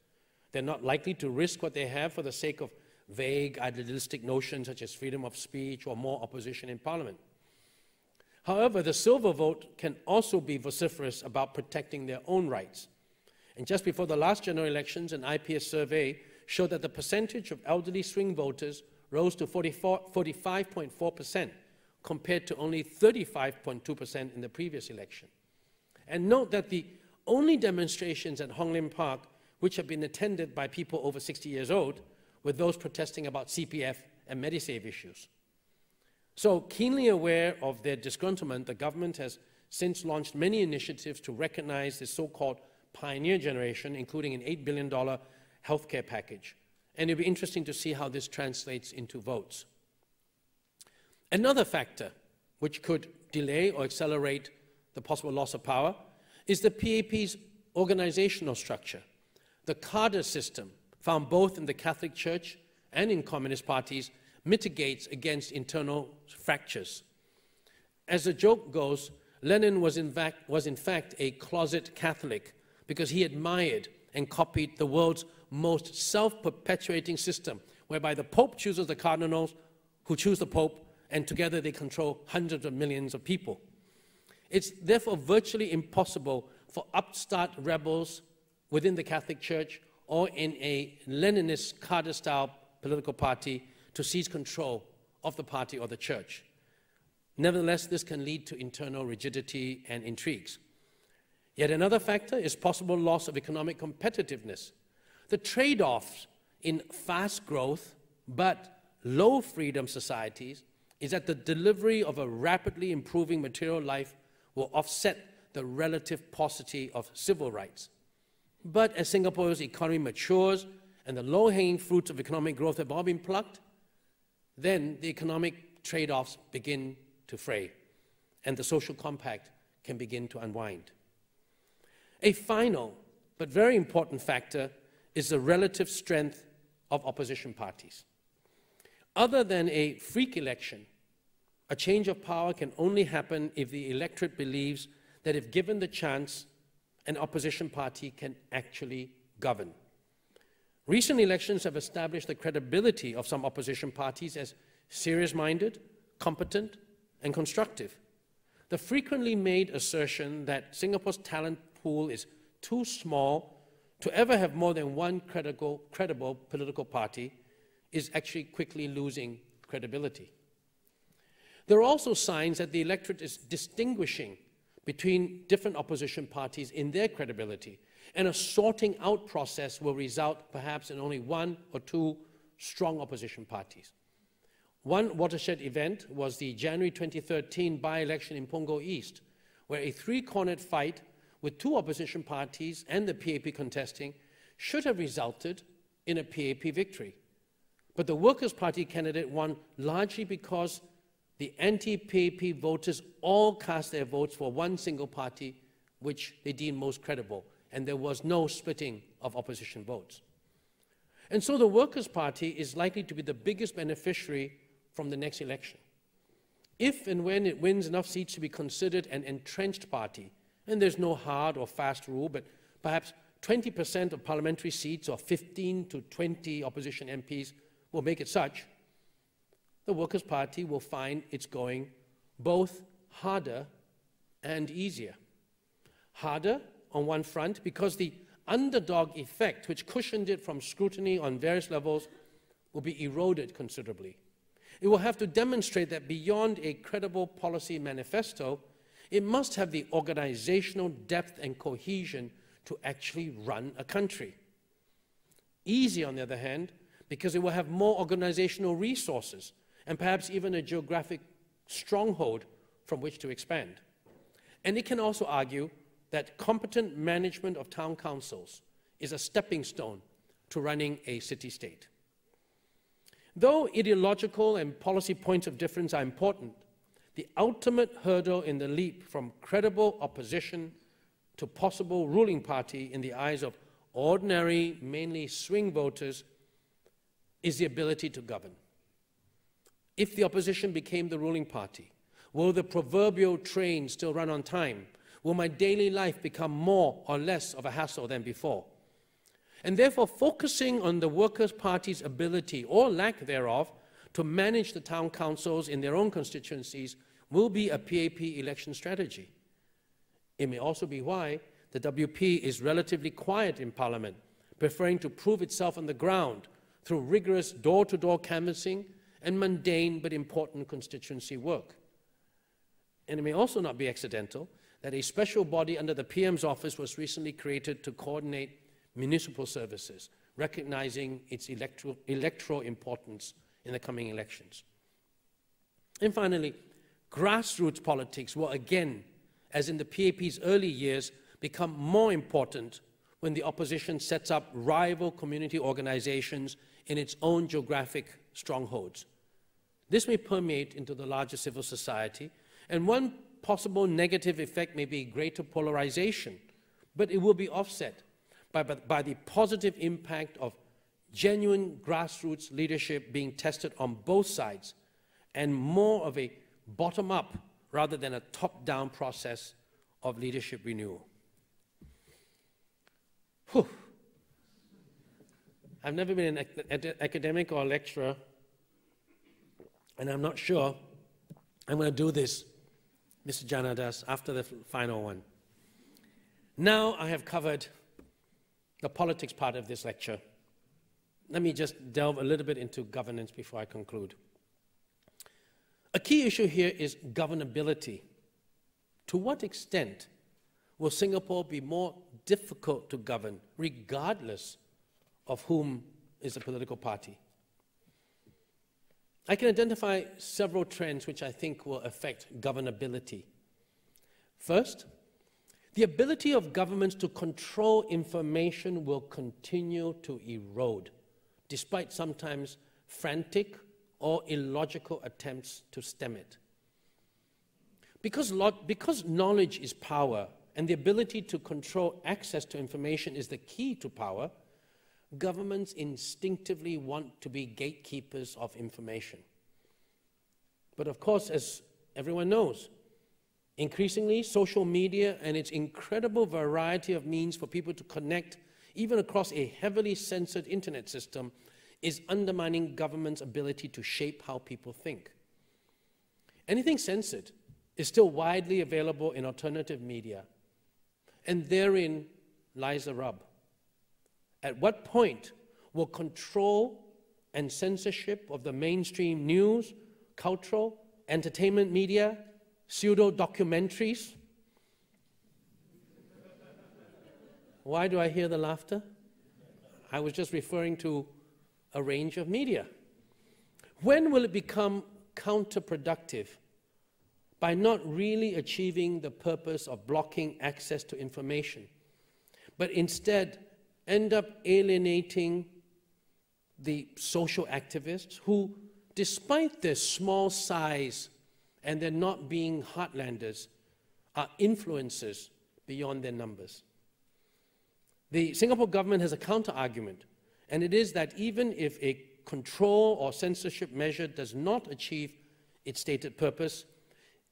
S2: They're not likely to risk what they have for the sake of vague, idealistic notions such as freedom of speech or more opposition in parliament. However, the silver vote can also be vociferous about protecting their own rights. And just before the last general elections, an IPS survey showed that the percentage of elderly swing voters rose to 45.4% compared to only 35.2% in the previous election. And note that the only demonstrations at Hong Lim Park which have been attended by people over 60 years old were those protesting about CPF and Medisave issues. So, keenly aware of their disgruntlement, the government has since launched many initiatives to recognize the so called pioneer generation, including an $8 billion healthcare package. And it'll be interesting to see how this translates into votes. Another factor which could delay or accelerate the possible loss of power is the PAP's organizational structure. The cadre system, found both in the Catholic Church and in communist parties, mitigates against internal fractures. As the joke goes, Lenin was in, fact, was in fact a closet Catholic because he admired and copied the world's most self perpetuating system, whereby the Pope chooses the cardinals who choose the Pope, and together they control hundreds of millions of people. It's therefore virtually impossible for upstart rebels within the Catholic Church or in a Leninist cadre style political party to seize control of the party or the church. Nevertheless, this can lead to internal rigidity and intrigues. Yet another factor is possible loss of economic competitiveness. The trade offs in fast growth but low freedom societies is that the delivery of a rapidly improving material life will offset the relative paucity of civil rights. But as Singapore's economy matures and the low hanging fruits of economic growth have all been plucked, then the economic trade offs begin to fray and the social compact can begin to unwind. A final but very important factor is the relative strength of opposition parties. Other than a freak election, a change of power can only happen if the electorate believes that if given the chance, an opposition party can actually govern. Recent elections have established the credibility of some opposition parties as serious minded, competent, and constructive. The frequently made assertion that Singapore's talent pool is too small to ever have more than one credible, credible political party is actually quickly losing credibility. There are also signs that the electorate is distinguishing between different opposition parties in their credibility, and a sorting out process will result perhaps in only one or two strong opposition parties. One watershed event was the January 2013 by election in Punggol East, where a three cornered fight with two opposition parties and the PAP contesting should have resulted in a PAP victory. But the Workers' Party candidate won largely because the anti-PAP voters all cast their votes for one single party, which they deemed most credible, and there was no splitting of opposition votes. And so the Workers' Party is likely to be the biggest beneficiary from the next election. If and when it wins enough seats to be considered an entrenched party, and there's no hard or fast rule, but perhaps 20% of parliamentary seats or 15 to 20 opposition MPs will make it such, the Workers' Party will find it's going both harder and easier. Harder on one front because the underdog effect, which cushioned it from scrutiny on various levels, will be eroded considerably. It will have to demonstrate that beyond a credible policy manifesto, it must have the organizational depth and cohesion to actually run a country. Easy, on the other hand, because it will have more organizational resources and perhaps even a geographic stronghold from which to expand. And it can also argue that competent management of town councils is a stepping stone to running a city state. Though ideological and policy points of difference are important, the ultimate hurdle in the leap from credible opposition to possible ruling party in the eyes of ordinary, mainly swing voters, is the ability to govern. If the opposition became the ruling party, will the proverbial train still run on time? Will my daily life become more or less of a hassle than before? And therefore, focusing on the Workers' Party's ability or lack thereof to manage the town councils in their own constituencies will be a PAP election strategy. It may also be why the WP is relatively quiet in Parliament, preferring to prove itself on the ground through rigorous door to door canvassing and mundane but important constituency work. And it may also not be accidental that a special body under the PM's office was recently created to coordinate municipal services, recognizing its electoral, electoral importance in the coming elections. And finally, grassroots politics will again, as in the PAP's early years, become more important when the opposition sets up rival community organizations in its own geographic strongholds. This may permeate into the larger civil society, and one possible negative effect may be greater polarization, but it will be offset by, by, by the positive impact of genuine grassroots leadership being tested on both sides and more of a bottom up rather than a top down process of leadership renewal. Whew. I've never been an academic or a lecturer, and I'm not sure I'm going to do this, Mr. Janadas, after the final one. Now I have covered the politics part of this lecture. Let me just delve a little bit into governance before I conclude. A key issue here is governability. To what extent will Singapore be more difficult to govern, regardless of whom is the political party. I can identify several trends which I think will affect governability. First, the ability of governments to control information will continue to erode, despite sometimes frantic or illogical attempts to stem it. Because, because knowledge is power and the ability to control access to information is the key to power, governments instinctively want to be gatekeepers of information. But of course, as everyone knows, increasingly social media and its incredible variety of means for people to connect, even across a heavily censored internet system, is undermining government's ability to shape how people think. Anything censored is still widely available in alternative media, and therein lies the rub. At what point will control and censorship of the mainstream news, cultural, entertainment media, pseudo documentaries? Why do I hear the laughter? I was just referring to a range of media. When will it become counterproductive by not really achieving the purpose of blocking access to information, but instead end up alienating the social activists who, despite their small size and their not being heartlanders, are influencers beyond their numbers. The Singapore government has a counter argument, and it is that even if a control or censorship measure does not achieve its stated purpose,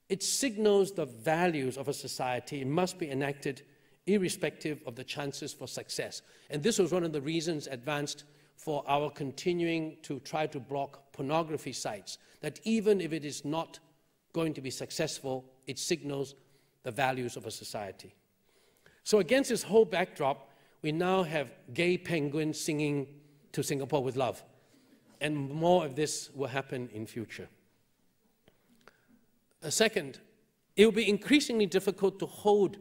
S2: it signals the values of a society. It must be enacted irrespective of the chances for success. And this was one of the reasons advanced for our continuing to try to block pornography sites, that even if it is not going to be successful, it signals the values of a society. So against this whole backdrop, we now have gay penguins singing to Singapore with love. And more of this will happen in future. A second, it will be increasingly difficult to hold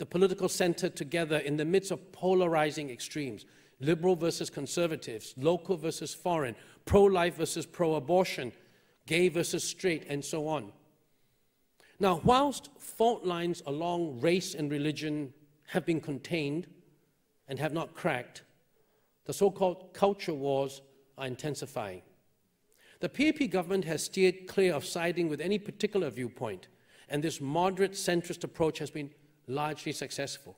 S2: the political center together in the midst of polarizing extremes liberal versus conservatives, local versus foreign, pro life versus pro abortion, gay versus straight, and so on. Now, whilst fault lines along race and religion have been contained and have not cracked, the so called culture wars are intensifying. The PAP government has steered clear of siding with any particular viewpoint, and this moderate centrist approach has been largely successful.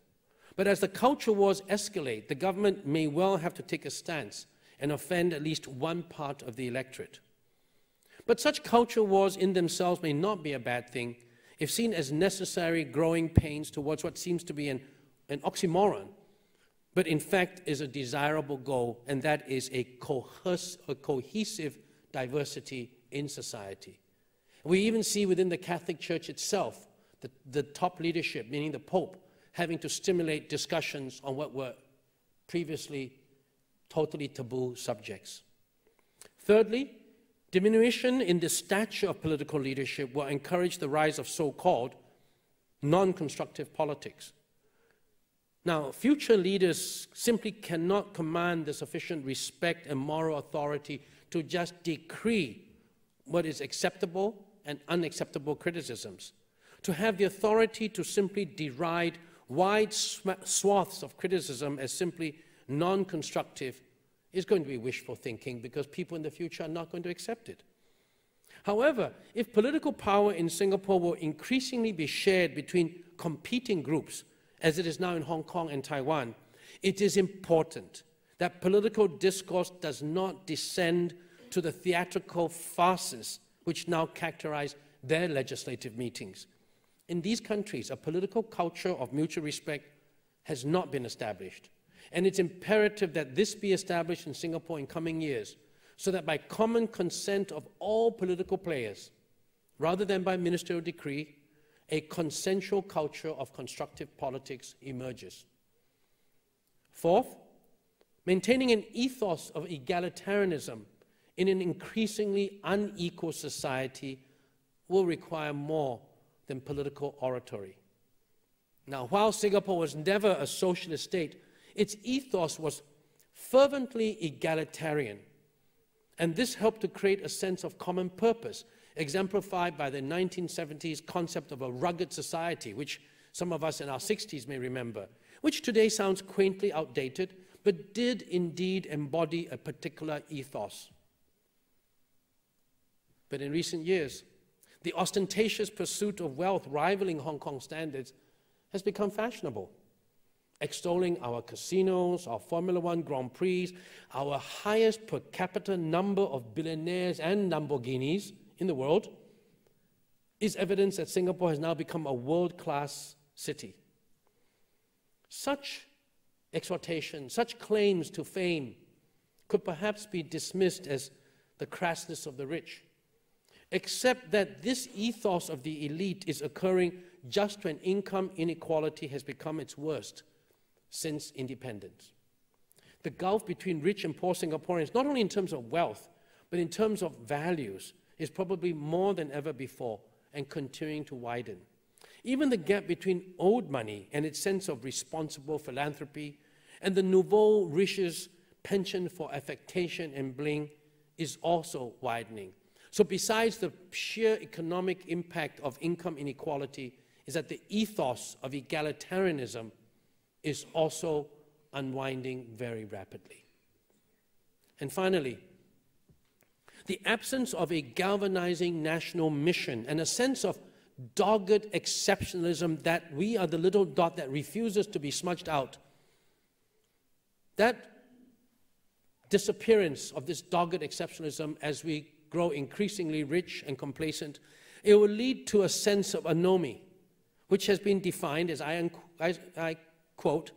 S2: But as the culture wars escalate, the government may well have to take a stance and offend at least one part of the electorate. But such culture wars in themselves may not be a bad thing if seen as necessary growing pains towards what seems to be an, an oxymoron, but in fact is a desirable goal, and that is a, cohes a cohesive diversity in society. We even see within the Catholic Church itself the, the top leadership, meaning the Pope, having to stimulate discussions on what were previously totally taboo subjects. Thirdly, diminution in the stature of political leadership will encourage the rise of so called non constructive politics. Now, future leaders simply cannot command the sufficient respect and moral authority to just decree what is acceptable and unacceptable criticisms, to have the authority to simply deride wide swaths of criticism as simply non constructive is going to be wishful thinking because people in the future are not going to accept it. However, if political power in Singapore will increasingly be shared between competing groups, as it is now in Hong Kong and Taiwan, it is important that political discourse does not descend to the theatrical farces which now characterize their legislative meetings. In these countries, a political culture of mutual respect has not been established. And it's imperative that this be established in Singapore in coming years so that by common consent of all political players, rather than by ministerial decree, a consensual culture of constructive politics emerges. Fourth, maintaining an ethos of egalitarianism in an increasingly unequal society will require more than political oratory. Now, while Singapore was never a socialist state, its ethos was fervently egalitarian. And this helped to create a sense of common purpose, exemplified by the 1970s concept of a rugged society, which some of us in our 60s may remember, which today sounds quaintly outdated, but did indeed embody a particular ethos. But in recent years, the ostentatious pursuit of wealth rivaling Hong Kong standards has become fashionable. Extolling our casinos, our Formula One Grand Prix, our highest per capita number of billionaires and Lamborghinis in the world is evidence that Singapore has now become a world class city. Such exhortation, such claims to fame could perhaps be dismissed as the crassness of the rich except that this ethos of the elite is occurring just when income inequality has become its worst since independence. The gulf between rich and poor Singaporeans, not only in terms of wealth, but in terms of values, is probably more than ever before and continuing to widen. Even the gap between old money and its sense of responsible philanthropy and the nouveau riche's penchant for affectation and bling is also widening. So besides the sheer economic impact of income inequality is that the ethos of egalitarianism is also unwinding very rapidly. And finally, the absence of a galvanizing national mission and a sense of dogged exceptionalism that we are the little dot that refuses to be smudged out. That disappearance of this dogged exceptionalism as we grow increasingly rich and complacent, it will lead to a sense of anomie, which has been defined as, I, I, I quote,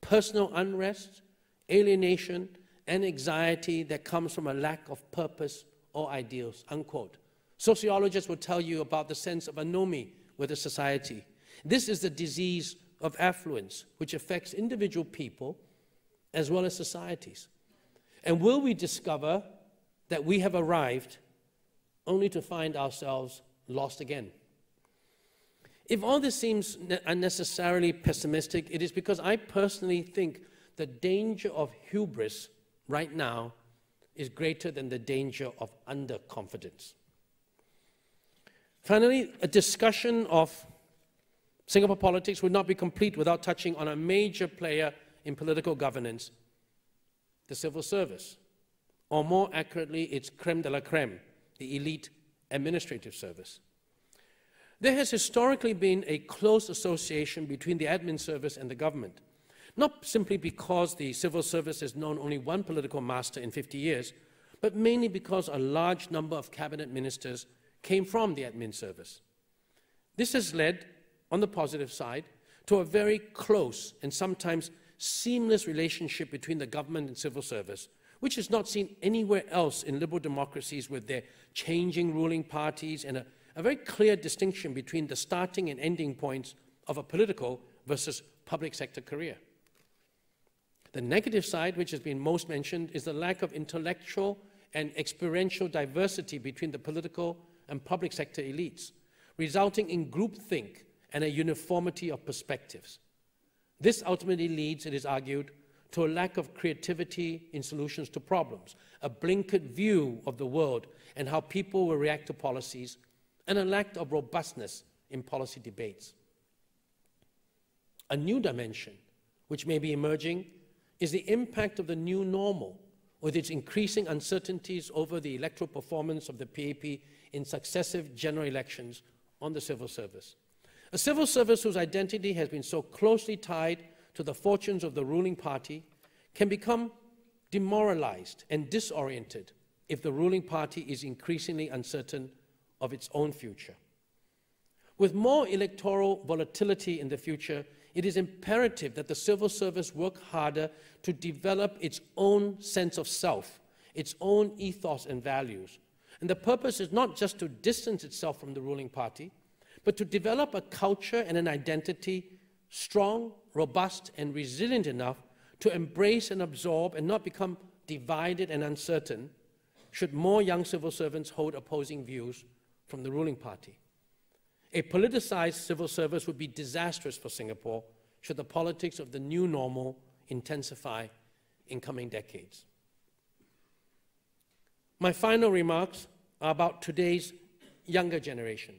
S2: personal unrest, alienation, and anxiety that comes from a lack of purpose or ideals, unquote. Sociologists will tell you about the sense of anomie with a society. This is the disease of affluence, which affects individual people as well as societies. And will we discover that we have arrived only to find ourselves lost again. If all this seems unnecessarily pessimistic, it is because I personally think the danger of hubris right now is greater than the danger of underconfidence. Finally, a discussion of Singapore politics would not be complete without touching on a major player in political governance, the civil service or more accurately, its creme de la creme, the elite administrative service. There has historically been a close association between the admin service and the government, not simply because the civil service has known only one political master in 50 years, but mainly because a large number of cabinet ministers came from the admin service. This has led, on the positive side, to a very close and sometimes seamless relationship between the government and civil service, which is not seen anywhere else in liberal democracies with their changing ruling parties and a, a very clear distinction between the starting and ending points of a political versus public sector career. The negative side, which has been most mentioned, is the lack of intellectual and experiential diversity between the political and public sector elites, resulting in groupthink and a uniformity of perspectives. This ultimately leads, it is argued, to a lack of creativity in solutions to problems, a blinkered view of the world and how people will react to policies, and a lack of robustness in policy debates. A new dimension, which may be emerging, is the impact of the new normal, with its increasing uncertainties over the electoral performance of the PAP in successive general elections on the civil service. A civil service whose identity has been so closely tied to the fortunes of the ruling party can become demoralized and disoriented if the ruling party is increasingly uncertain of its own future. With more electoral volatility in the future, it is imperative that the civil service work harder to develop its own sense of self, its own ethos and values. And the purpose is not just to distance itself from the ruling party, but to develop a culture and an identity strong, robust, and resilient enough to embrace and absorb and not become divided and uncertain should more young civil servants hold opposing views from the ruling party. A politicized civil service would be disastrous for Singapore should the politics of the new normal intensify in coming decades. My final remarks are about today's younger generation,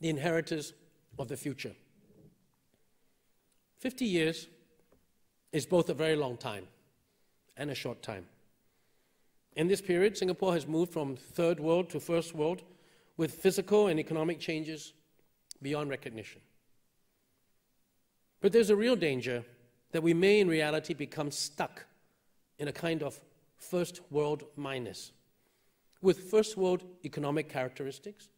S2: the inheritors of the future. 50 years is both a very long time and a short time. In this period, Singapore has moved from third world to first world with physical and economic changes beyond recognition. But there's a real danger that we may in reality become stuck in a kind of first world minus, with first world economic characteristics,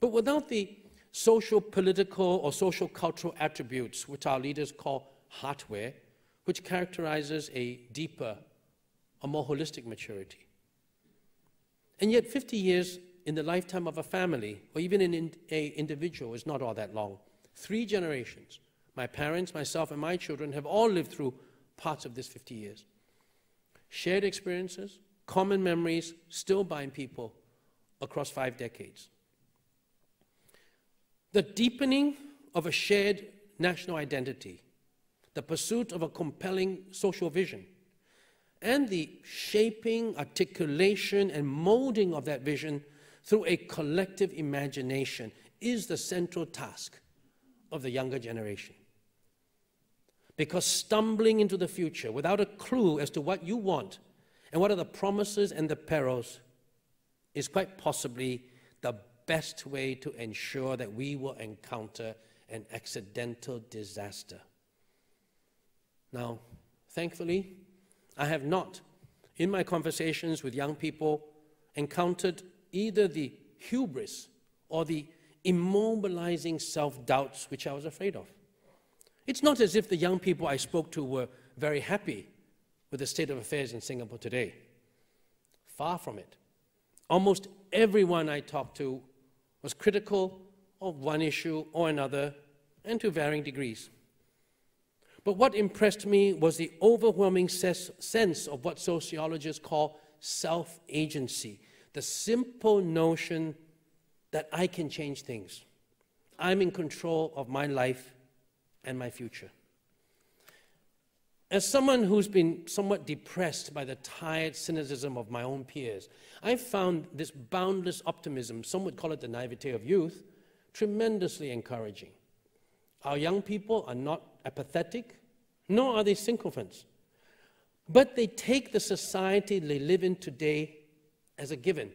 S2: but without the social, political, or social cultural attributes, which our leaders call hardware, which characterizes a deeper, a more holistic maturity. And yet, 50 years in the lifetime of a family, or even in an individual, is not all that long. Three generations, my parents, myself, and my children, have all lived through parts of this 50 years. Shared experiences, common memories still bind people across five decades. The deepening of a shared national identity, the pursuit of a compelling social vision, and the shaping, articulation, and molding of that vision through a collective imagination is the central task of the younger generation. Because stumbling into the future without a clue as to what you want and what are the promises and the perils is quite possibly the best way to ensure that we will encounter an accidental disaster. Now, thankfully, I have not, in my conversations with young people, encountered either the hubris or the immobilizing self doubts which I was afraid of. It's not as if the young people I spoke to were very happy with the state of affairs in Singapore today. Far from it. Almost everyone I talked to was critical of one issue or another, and to varying degrees. But what impressed me was the overwhelming sense of what sociologists call self agency, the simple notion that I can change things. I'm in control of my life and my future. As someone who's been somewhat depressed by the tired cynicism of my own peers, I've found this boundless optimism, some would call it the naivete of youth, tremendously encouraging. Our young people are not apathetic, nor are they sycophants, but they take the society they live in today as a given,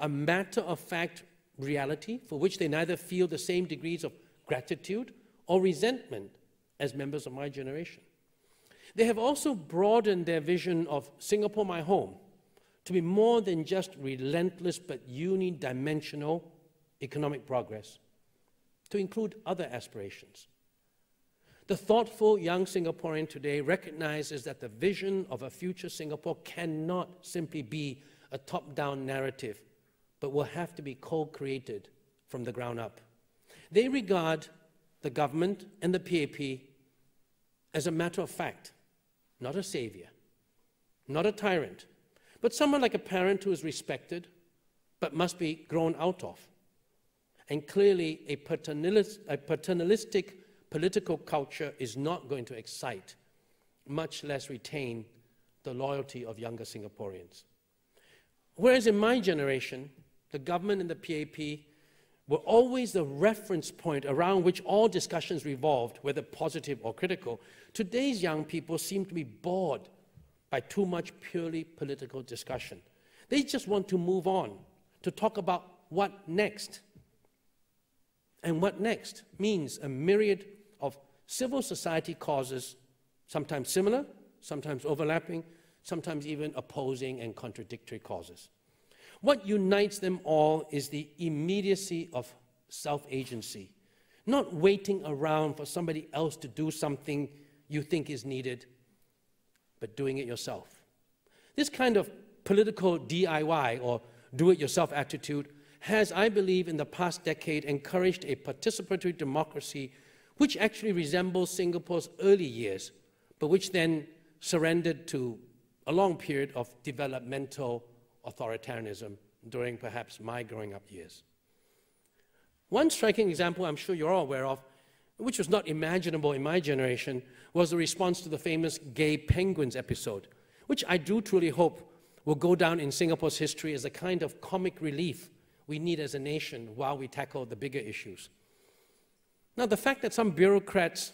S2: a matter of fact reality for which they neither feel the same degrees of gratitude or resentment as members of my generation. They have also broadened their vision of Singapore, my home, to be more than just relentless but unidimensional economic progress, to include other aspirations. The thoughtful young Singaporean today recognizes that the vision of a future Singapore cannot simply be a top down narrative but will have to be co created from the ground up. They regard the government and the PAP as a matter of fact, not a savior, not a tyrant, but someone like a parent who is respected but must be grown out of. And clearly, a, paternalist, a paternalistic political culture is not going to excite, much less retain, the loyalty of younger Singaporeans. Whereas in my generation, the government and the PAP were always the reference point around which all discussions revolved, whether positive or critical. Today's young people seem to be bored by too much purely political discussion. They just want to move on, to talk about what next. And what next means a myriad of civil society causes, sometimes similar, sometimes overlapping, sometimes even opposing and contradictory causes. What unites them all is the immediacy of self agency, not waiting around for somebody else to do something you think is needed, but doing it yourself. This kind of political DIY or do it yourself attitude has, I believe, in the past decade encouraged a participatory democracy which actually resembles Singapore's early years, but which then surrendered to a long period of developmental authoritarianism during perhaps my growing up years. One striking example I'm sure you're all aware of, which was not imaginable in my generation, was the response to the famous gay penguins episode, which I do truly hope will go down in Singapore's history as a kind of comic relief we need as a nation while we tackle the bigger issues. Now, the fact that some bureaucrats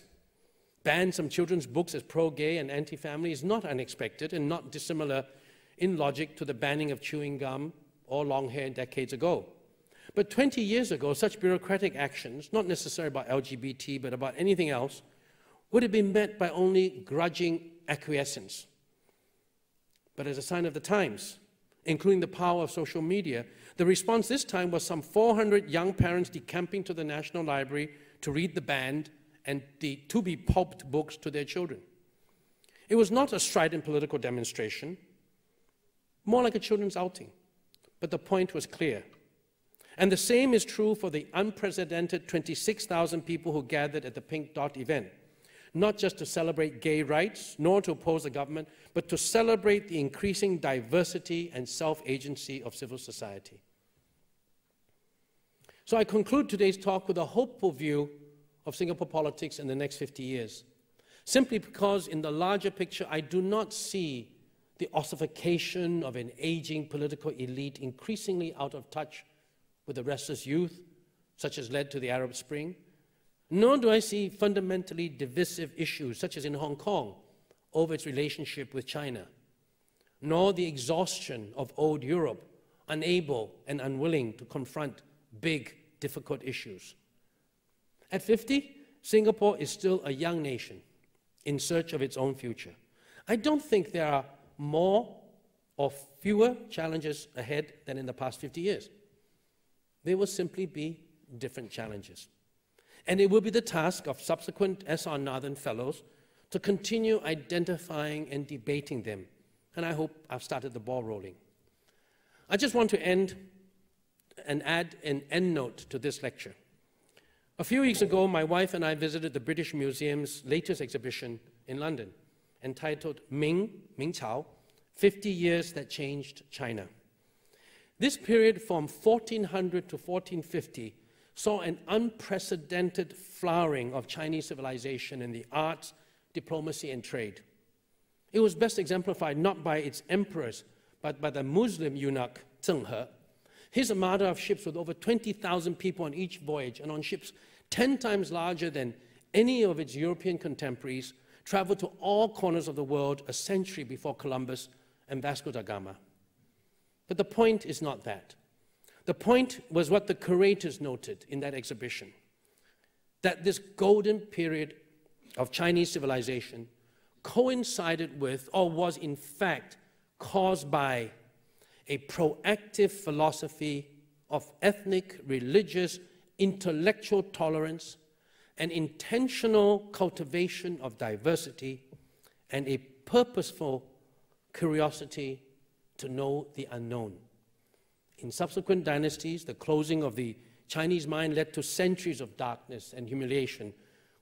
S2: banned some children's books as pro gay and anti family is not unexpected and not dissimilar in logic to the banning of chewing gum or long hair decades ago. But 20 years ago, such bureaucratic actions, not necessarily about LGBT, but about anything else, would have been met by only grudging acquiescence. But as a sign of the times, including the power of social media, the response this time was some 400 young parents decamping to the National Library to read the banned and the to be pulped books to their children. It was not a strident political demonstration, more like a children's outing. But the point was clear. And the same is true for the unprecedented 26,000 people who gathered at the Pink Dot event, not just to celebrate gay rights, nor to oppose the government, but to celebrate the increasing diversity and self agency of civil society. So I conclude today's talk with a hopeful view of Singapore politics in the next 50 years, simply because in the larger picture, I do not see the ossification of an aging political elite increasingly out of touch with the restless youth, such as led to the Arab Spring, nor do I see fundamentally divisive issues, such as in Hong Kong, over its relationship with China, nor the exhaustion of old Europe, unable and unwilling to confront big, difficult issues. At 50, Singapore is still a young nation in search of its own future. I don't think there are more or fewer challenges ahead than in the past 50 years. There will simply be different challenges. And it will be the task of subsequent S.R. Nathan Fellows to continue identifying and debating them. And I hope I've started the ball rolling. I just want to end and add an endnote to this lecture. A few weeks ago, my wife and I visited the British Museum's latest exhibition in London entitled Ming, Ming Cao, 50 Years That Changed China. This period from 1400 to 1450 saw an unprecedented flowering of Chinese civilization in the arts, diplomacy, and trade. It was best exemplified not by its emperors, but by the Muslim eunuch Zheng He. His armada of ships with over 20,000 people on each voyage and on ships 10 times larger than any of its European contemporaries traveled to all corners of the world a century before Columbus and Vasco da Gama. But the point is not that. The point was what the curators noted in that exhibition that this golden period of Chinese civilization coincided with, or was in fact caused by, a proactive philosophy of ethnic, religious, intellectual tolerance, an intentional cultivation of diversity, and a purposeful curiosity to know the unknown. In subsequent dynasties, the closing of the Chinese mind led to centuries of darkness and humiliation,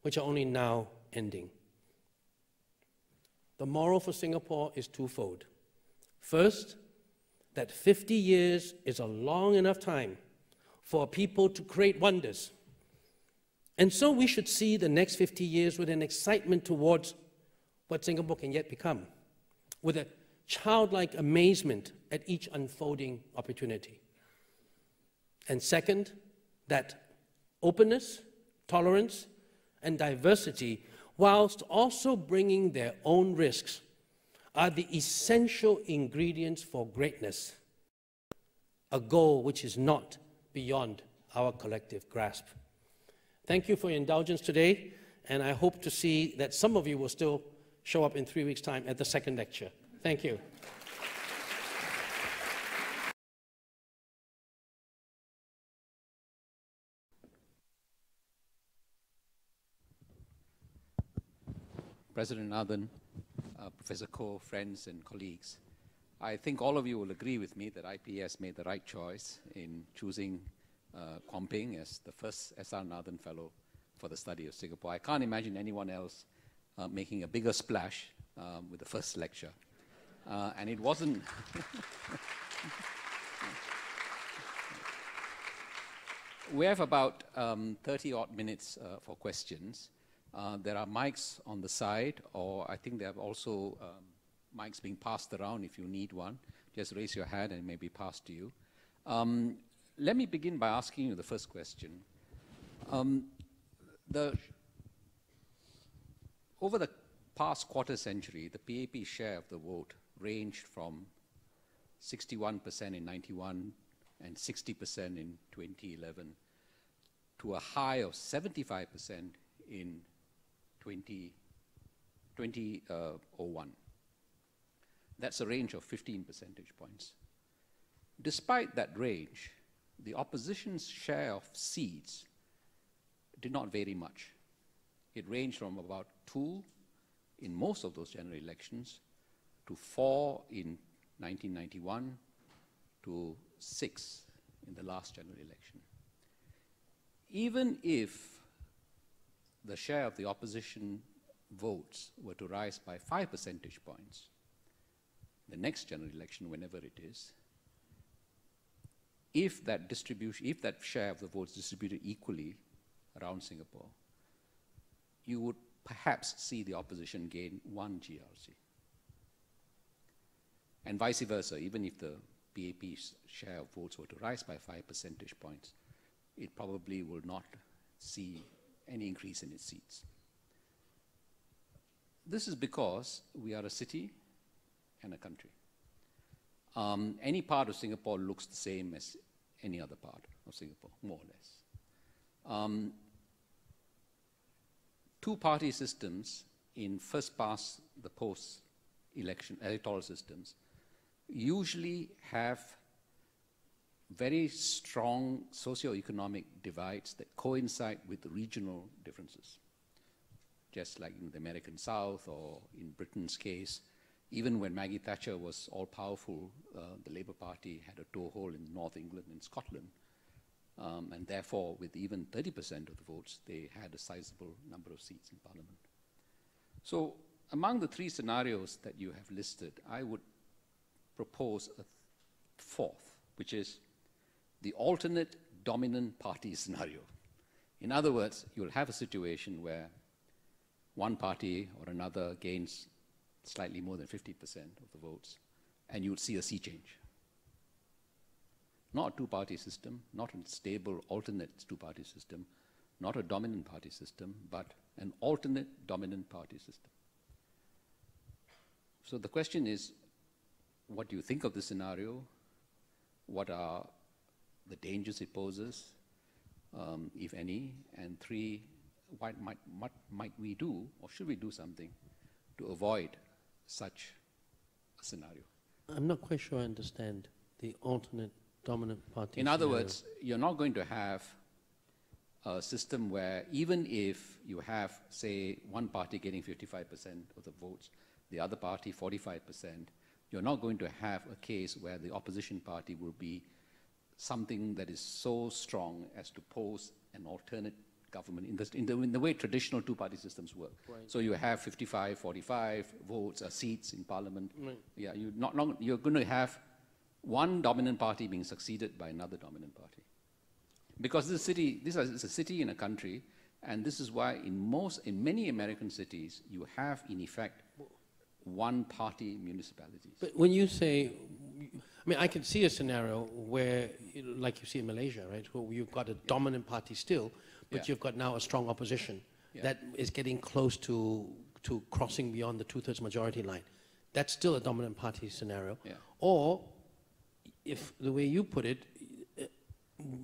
S2: which are only now ending. The moral for Singapore is twofold. First, that 50 years is a long enough time for people to create wonders. And so we should see the next 50 years with an excitement towards what Singapore can yet become, with a childlike amazement at each unfolding opportunity. And second, that openness, tolerance, and diversity, whilst also bringing their own risks, are the essential ingredients for greatness, a goal which is not beyond our collective grasp. Thank you for your indulgence today, and I hope to see that some of you will still show up in three weeks' time at the second lecture. Thank you.
S3: President Nathan, uh, Professor Koh, friends and colleagues, I think all of you will agree with me that IPS made the right choice in choosing uh, Kwon Ping as the first SR Nathan Fellow for the study of Singapore. I can't imagine anyone else uh, making a bigger splash um, with the first lecture. Uh, and it wasn't. we have about um, 30 odd minutes uh, for questions. Uh, there are mics on the side, or I think there are also um, mics being passed around if you need one. Just raise your hand and it may be passed to you. Let me begin by asking you the first question. Um, the, over the past quarter century, the PAP share of the vote ranged from 61% in 91 and 60% in 2011 to a high of 75% in 20, 2001. That's a range of 15 percentage points. Despite that range, the opposition's share of seats did not vary much. It ranged from about two in most of those general elections to four in 1991 to six in the last general election. Even if the share of the opposition votes were to rise by five percentage points, the next general election, whenever it is, if that distribution, if that share of the votes distributed equally around Singapore, you would perhaps see the opposition gain one GRC. And vice versa, even if the PAP's share of votes were to rise by five percentage points, it probably will not see any increase in its seats. This is because we are a city and a country. Um, any part of Singapore looks the same as any other part of Singapore, more or less. Um, two party systems in first past the post election electoral systems usually have very strong socio-economic divides that coincide with regional differences. Just like in the American South or in Britain's case, even when Maggie Thatcher was all powerful, uh, the Labour Party had a toehold in North England and Scotland. Um, and therefore, with even 30% of the votes, they had a sizable number of seats in Parliament. So, among the three scenarios that you have listed, I would propose a fourth, which is the alternate dominant party scenario. In other words, you'll have a situation where one party or another gains slightly more than 50% of the votes, and you'll see a sea change. Not a two party system, not a stable alternate two party system, not a dominant party system, but an alternate dominant party system. So the question is what do you think of the scenario? What are the dangers it poses, um, if any? And three, what might, what might we do, or should we do something to avoid such a scenario?
S2: I'm not quite sure I understand the alternate dominant party.
S3: In other words, you're not going to have a system where even if you have, say, one party getting 55% of the votes, the other party 45%, you're not going to have a case where the opposition party will be something that is so strong as to pose an alternate government in the, in the, in the way traditional two-party systems work.
S2: Right.
S3: So you have 55, 45 votes, or seats in parliament.
S2: Right.
S3: Yeah, you not long, you're going to have one dominant party being succeeded by another dominant party. Because this city, this is a city in a country, and this is why in most, in many American cities, you have in effect one-party municipalities.
S2: But when you say, I mean, I can see a scenario where, like you see in Malaysia, right, where you've got a dominant party still, but
S3: Yeah.
S2: you've got now a strong opposition
S3: Yeah.
S2: that is getting close to, to crossing beyond the two-thirds majority line. That's still a dominant party scenario.
S3: Yeah.
S2: Or, if the way you put it, eh,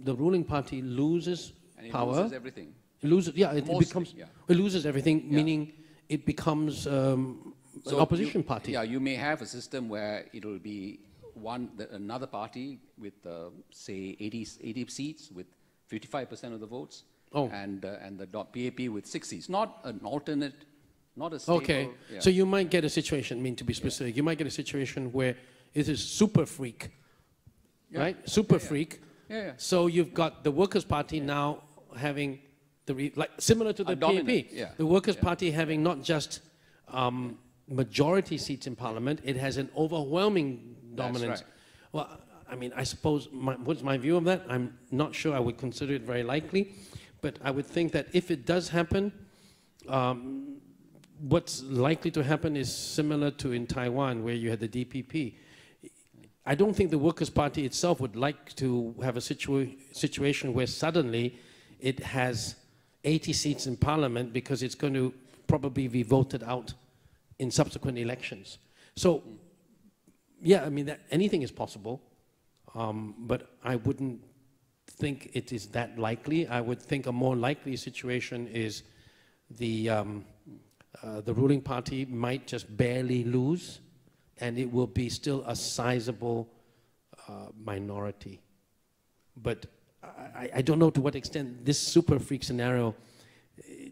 S2: the ruling party loses
S3: And it
S2: power.
S3: loses everything.
S2: It loses, yeah, it,
S3: Mostly,
S2: becomes, it loses everything, meaning it becomes um, an opposition
S3: you-
S2: party.
S3: Yeah, you may have a system where it'll be one, the, another party with, uh, say, 80, 80 seats with 55% of the votes.
S2: Oh.
S3: And, uh, and the PAP with six seats. Not an alternate, not a stable.
S2: Okay,
S3: yeah.
S2: so you might get a situation, I mean, to be specific, you might get a situation where it is super freak,
S3: Yeah.
S2: right? Super
S3: Yeah, yeah.
S2: freak.
S3: Yeah, yeah.
S2: So you've got the Workers' Party now having the, re, like, similar to the PAP.
S3: yeah,
S2: The Workers'
S3: yeah.
S2: Party having not just um, majority seats in Parliament, it has an overwhelming
S3: That's
S2: dominance.
S3: right.
S2: Well, I mean, I suppose, my, what's my view of that? I'm not sure I would consider it very likely, but I would think that if it does happen, um, what's likely to happen is similar to in Taiwan, where you had the DPP. I don't think the Workers' Party itself would like to have a situa- situation where suddenly it has 80 seats in parliament because it's going to probably be voted out in subsequent elections. So, yeah, I mean, that, anything is possible, um, but I wouldn't think it is that likely. I would think a more likely situation is the, um, uh, the ruling party might just barely lose, and it will be still a sizable uh, minority. But I, I don't know to what extent this super freak scenario eh,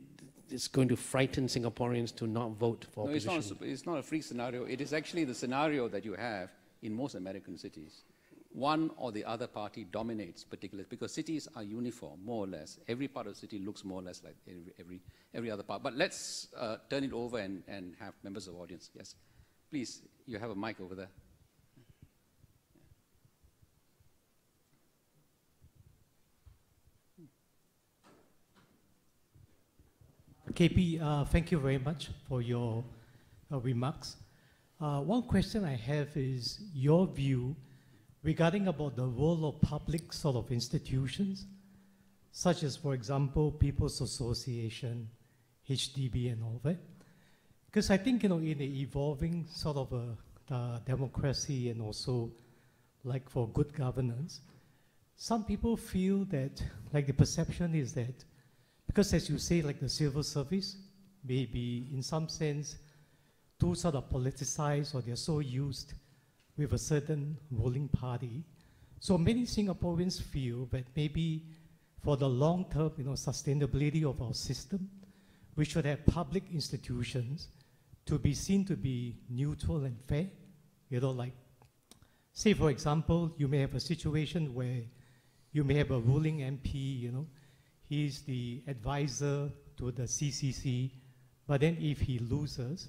S2: is going to frighten Singaporeans to not vote for
S3: No, it's not, a,
S2: opposition.
S3: it's not a freak scenario. It is actually the scenario that you have in most American cities. One or the other party dominates particular because cities are uniform, more or less. Every part of the city looks more or less like every, every, every other part. But let's uh, turn it over and, and have members of audience. Yes. Please, you have a mic over there.
S4: KP, uh, thank you very much for your uh, remarks. Uh, one question I have is your view regarding about the role of public sort of institutions, such as, for example, People's Association, HDB, and all that. Because I think, you know, in the evolving sort of a uh, democracy and also like for good governance, some people feel that, like the perception is that because as you say, like the civil service may be in some sense too sort of politicized or they're so used with a certain ruling party. So many Singaporeans feel that maybe for the long term, you know, sustainability of our system, we should have public institutions to be seen to be neutral and fair. You know, like, say for example, you may have a situation where you may have a ruling MP, you know, he's the advisor to the CCC, but then if he loses,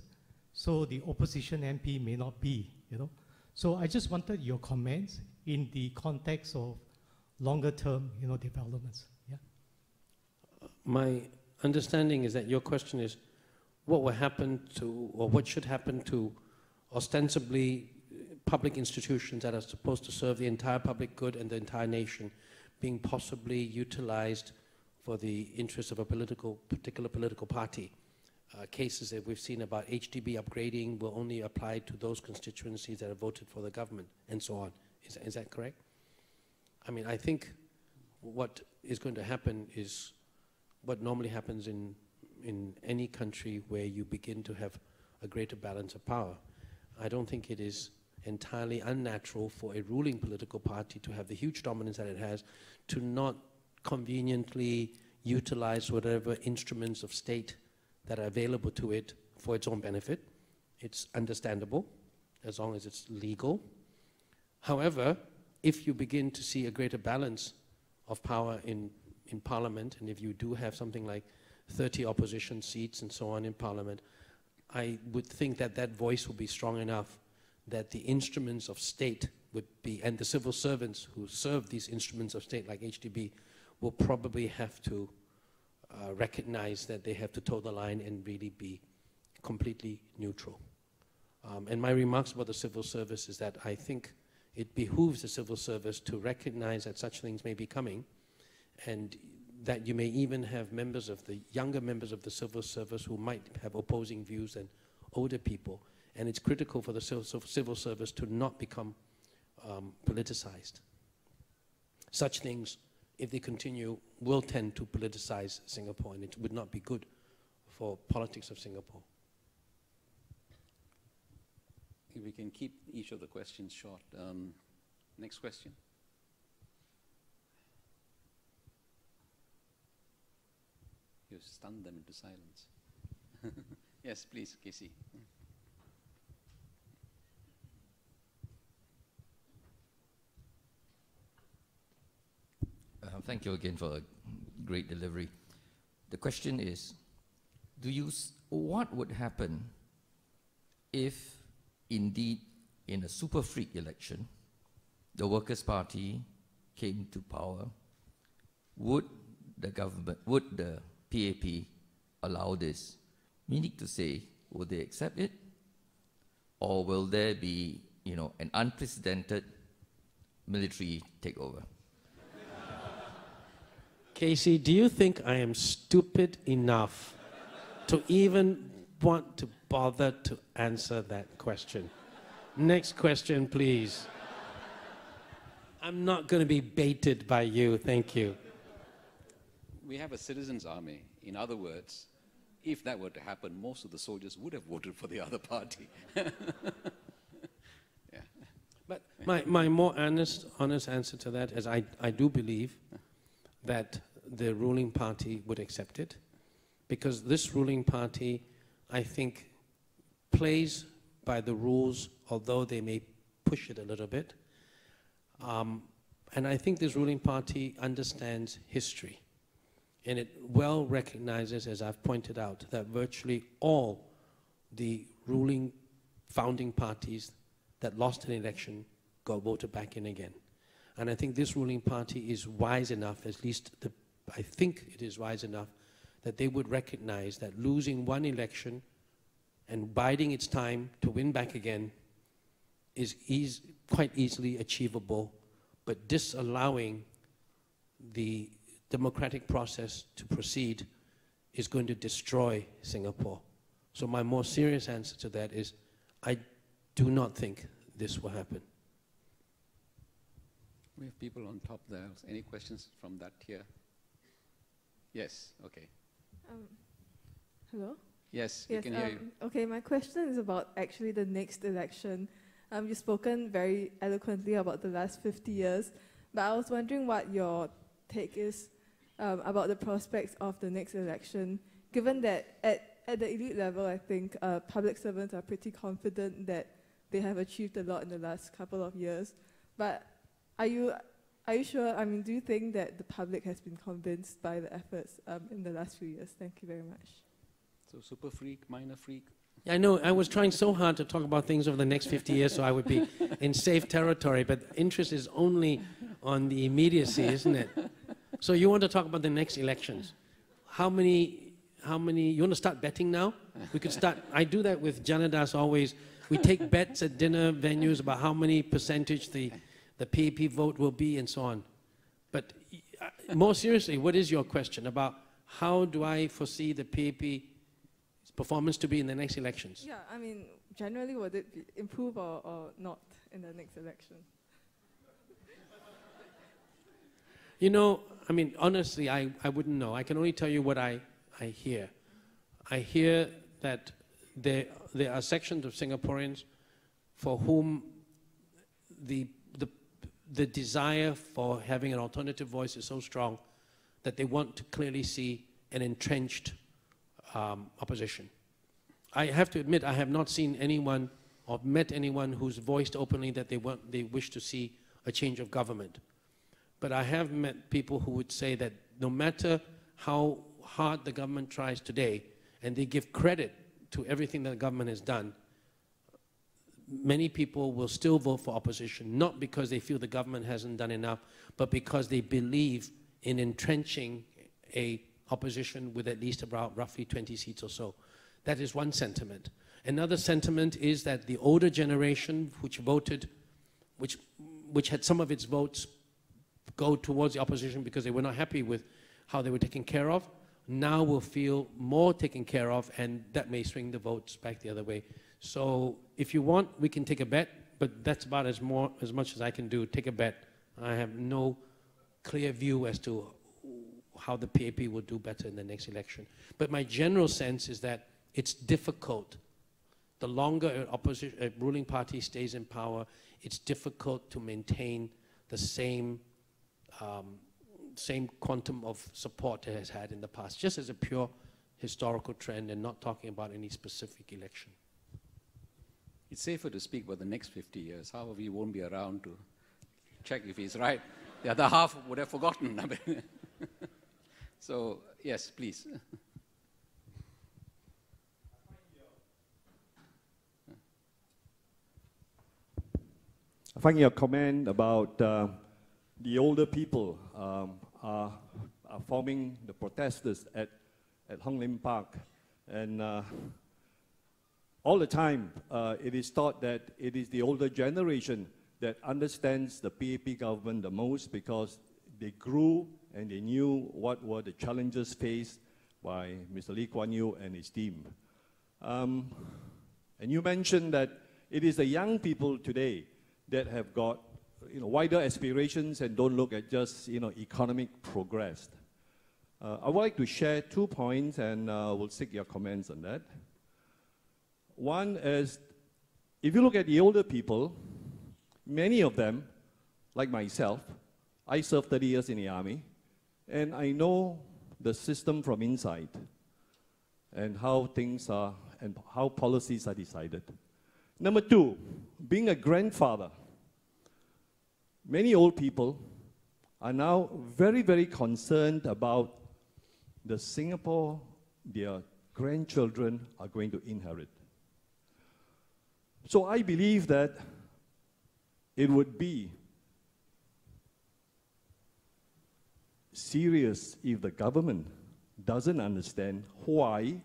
S4: so the opposition MP may not be, you know. So I just wanted your comments in the context of longer term, you know, developments. Yeah.
S2: My understanding is that your question is what will happen to, or what should happen to ostensibly public institutions that are supposed to serve the entire public good and the entire nation being possibly utilized for the interests of a political, particular political party. Uh, cases that we've seen about HDB upgrading will only apply to those constituencies that have voted for the government, and so on. Is, is that correct? I mean, I think what is going to happen is what normally happens in, in any country where you begin to have a greater balance of power. I don't think it is entirely unnatural for a ruling political party to have the huge dominance that it has to not conveniently utilize whatever instruments of state that are available to it for its own benefit. It's understandable as long as it's legal. However, if you begin to see a greater balance of power in, in Parliament, and if you do have something like 30 opposition seats and so on in Parliament, I would think that that voice will be strong enough that the instruments of state would be, and the civil servants who serve these instruments of state, like HDB, will probably have to uh, recognize that they have to toe the line and really be completely neutral. Um, and my remarks about the civil service is that I think it behooves the civil service to recognize that such things may be coming and that you may even have members of the younger members of the civil service who might have opposing views than older people. And it's critical for the civil service to not become um, politicized. Such things, if they continue, will tend to politicize Singapore, and it would not be good for politics of Singapore.
S3: If we can keep each of the questions short. Um, next question. You've stunned them into silence. yes, please, Casey.
S5: Uh, thank you again for a great delivery. The question is, do you, what would happen if indeed in a super freak election, the Workers' Party came to power, would the government, would the PAP allow this? Meaning to say, will they accept it? Or will there be, you know, an unprecedented military takeover?
S2: Casey, do you think I am stupid enough to even want to bother to answer that question? Next question, please. I'm not going to be baited by you. Thank you.
S3: We have a citizens' army. In other words, if that were to happen, most of the soldiers would have voted for the other party. yeah.
S2: But my, my more honest, honest answer to that is I, I do believe that the ruling party would accept it because this ruling party, I think, plays by the rules, although they may push it a little bit. Um, and I think this ruling party understands history. And it well recognizes, as I've pointed out, that virtually all the ruling founding parties that lost an election got voted back in again. And I think this ruling party is wise enough, at least the I think it is wise enough that they would recognize that losing one election and biding its time to win back again is quite easily achievable, but disallowing the democratic process to proceed is going to destroy Singapore. So my more serious answer to that is I do not think this will happen.
S3: We have people on top there. Any questions from that here? Yes, okay. Um,
S6: hello?
S3: Yes, yes, we can hear um, you.
S6: Okay, my question is about actually the next election. Um, you've spoken very eloquently about the last 50 years, but I was wondering what your take is um, about the prospects of the next election, given that at, at the elite level, I think uh, public servants are pretty confident that they have achieved a lot in the last couple of years. But are you are you sure? I mean, do you think that the public has been convinced by the efforts um, in the last few years? Thank you very much.
S3: So, super freak, minor freak.
S2: I know. I was trying so hard to talk about things over the next 50 years so I would be in safe territory, but interest is only on the immediacy, isn't it? So, you want to talk about the next elections. How many, how many, you want to start betting now? We could start, I do that with Janadas always. We take bets at dinner venues about how many percentage the the PAP vote will be, and so on. But uh, more seriously, what is your question about how do I foresee the PAP performance to be in the next elections?
S6: Yeah, I mean, generally, would it improve or, or not in the next election?
S2: You know, I mean, honestly, I, I wouldn't know. I can only tell you what I, I hear. I hear that there, there are sections of Singaporeans for whom the the desire for having an alternative voice is so strong that they want to clearly see an entrenched um, opposition. I have to admit, I have not seen anyone or met anyone who's voiced openly that they, want, they wish to see a change of government. But I have met people who would say that no matter how hard the government tries today, and they give credit to everything that the government has done, many people will still vote for opposition, not because they feel the government hasn't done enough, but because they believe in entrenching a opposition with at least about roughly 20 seats or so. That is one sentiment. Another sentiment is that the older generation, which voted, which, which had some of its votes go towards the opposition because they were not happy with how they were taken care of, now will feel more taken care of, and that may swing the votes back the other way. So if you want, we can take a bet, but that's about as, more, as much as I can do. Take a bet. I have no clear view as to how the PAP will do better in the next election. But my general sense is that it's difficult. The longer a ruling party stays in power, it's difficult to maintain the same um, same quantum of support it has had in the past, just as a pure historical trend and not talking about any specific election.
S3: It's safer to speak about the next 50 years. Half of you won't be around to check if he's right. The other half would have forgotten. so, yes, please.
S7: I find your comment about uh, the older people um, are, are, forming the protesters at, at Hong Lim Park. And uh, all the time, uh, it is thought that it is the older generation that understands the PAP government the most because they grew and they knew what were the challenges faced by Mr. Lee Kuan Yew and his team. Um, and you mentioned that it is the young people today that have got you know, wider aspirations and don't look at just you know, economic progress. Uh, I would like to share two points and uh, we'll seek your comments on that. One is, if you look at the older people, many of them, like myself, I served 30 years in the army, and I know the system from inside and how things are and how policies are decided. Number two, being a grandfather, many old people are now very, very concerned about the Singapore their grandchildren are going to inherit. So I believe that it would be serious if the government doesn't understand why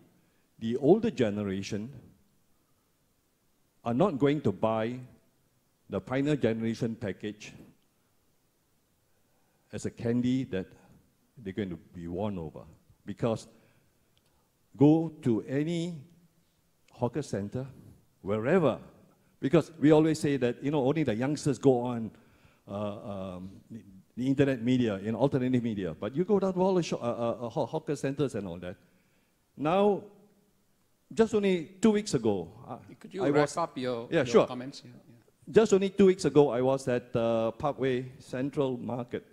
S7: the older generation are not going to buy the pioneer generation package as a candy that they're going to be won over. Because go to any hawker center, wherever, because we always say that, you know, only the youngsters go on uh, um, the internet media, in alternative media. But you go down to all the uh, uh, uh hawker centers and all that. Now, just only two weeks ago,
S3: uh, could you I wrap was, up your,
S7: yeah,
S3: your
S7: sure.
S3: comments? Yeah,
S7: yeah. Just only two weeks ago, I was at uh, Parkway Central Market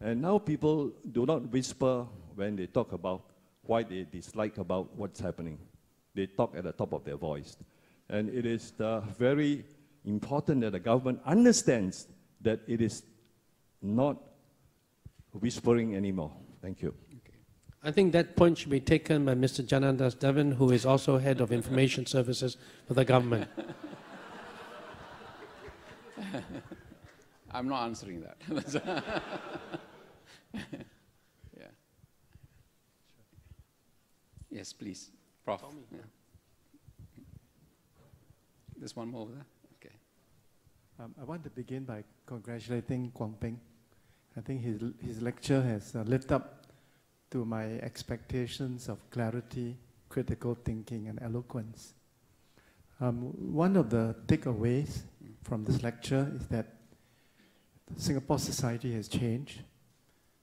S7: and now people do not whisper when they talk about why they dislike about what's happening. They talk at the top of their voice. And it is very important that the government understands that it is not whispering anymore. Thank you.
S2: I think that point should be taken by Mr. Janadas Devan, who is also head of information services for the government.
S3: I'm not answering that. yeah. Yes, please. Prof. Yeah. There's one more over there. Okay.
S1: Um, I want to begin by congratulating Kwon Ping. I think his, his lecture has uh, lived up to my expectations of clarity, critical thinking, and eloquence. Um, one of the takeaways from this lecture is that Singapore society has changed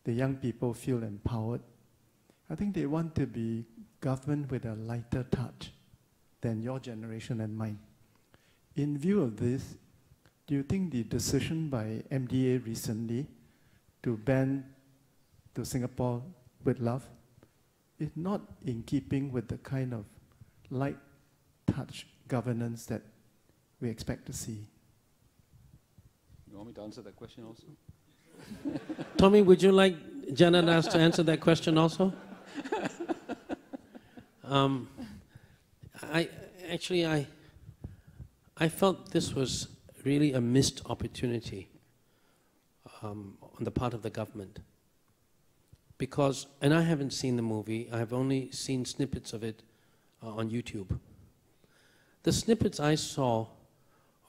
S1: the young people feel empowered. I think they want to be governed with a lighter touch than your generation and mine. In view of this, do you think the decision by MDA recently to ban to Singapore with love is not in keeping with the kind of light touch governance that we expect to see?
S3: You want me to answer that question also?
S2: Tommy, would you like Janadas to answer that question also? Um, I actually I I felt this was really a missed opportunity um, on the part of the government because, and I haven't seen the movie. I have only seen snippets of it uh, on YouTube. The snippets I saw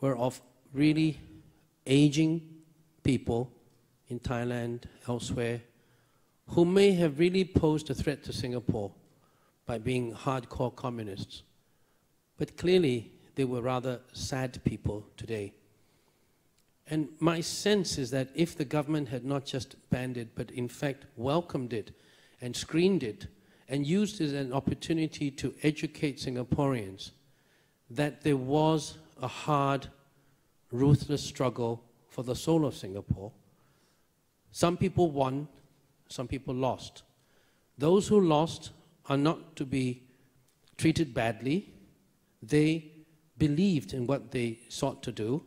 S2: were of really aging people in Thailand, elsewhere, who may have really posed a threat to Singapore by being hardcore communists. But clearly, they were rather sad people today. And my sense is that if the government had not just banned it, but in fact welcomed it and screened it and used it as an opportunity to educate Singaporeans, that there was a hard, ruthless struggle for the soul of Singapore. Some people won, some people lost. Those who lost are not to be treated badly. They believed in what they sought to do.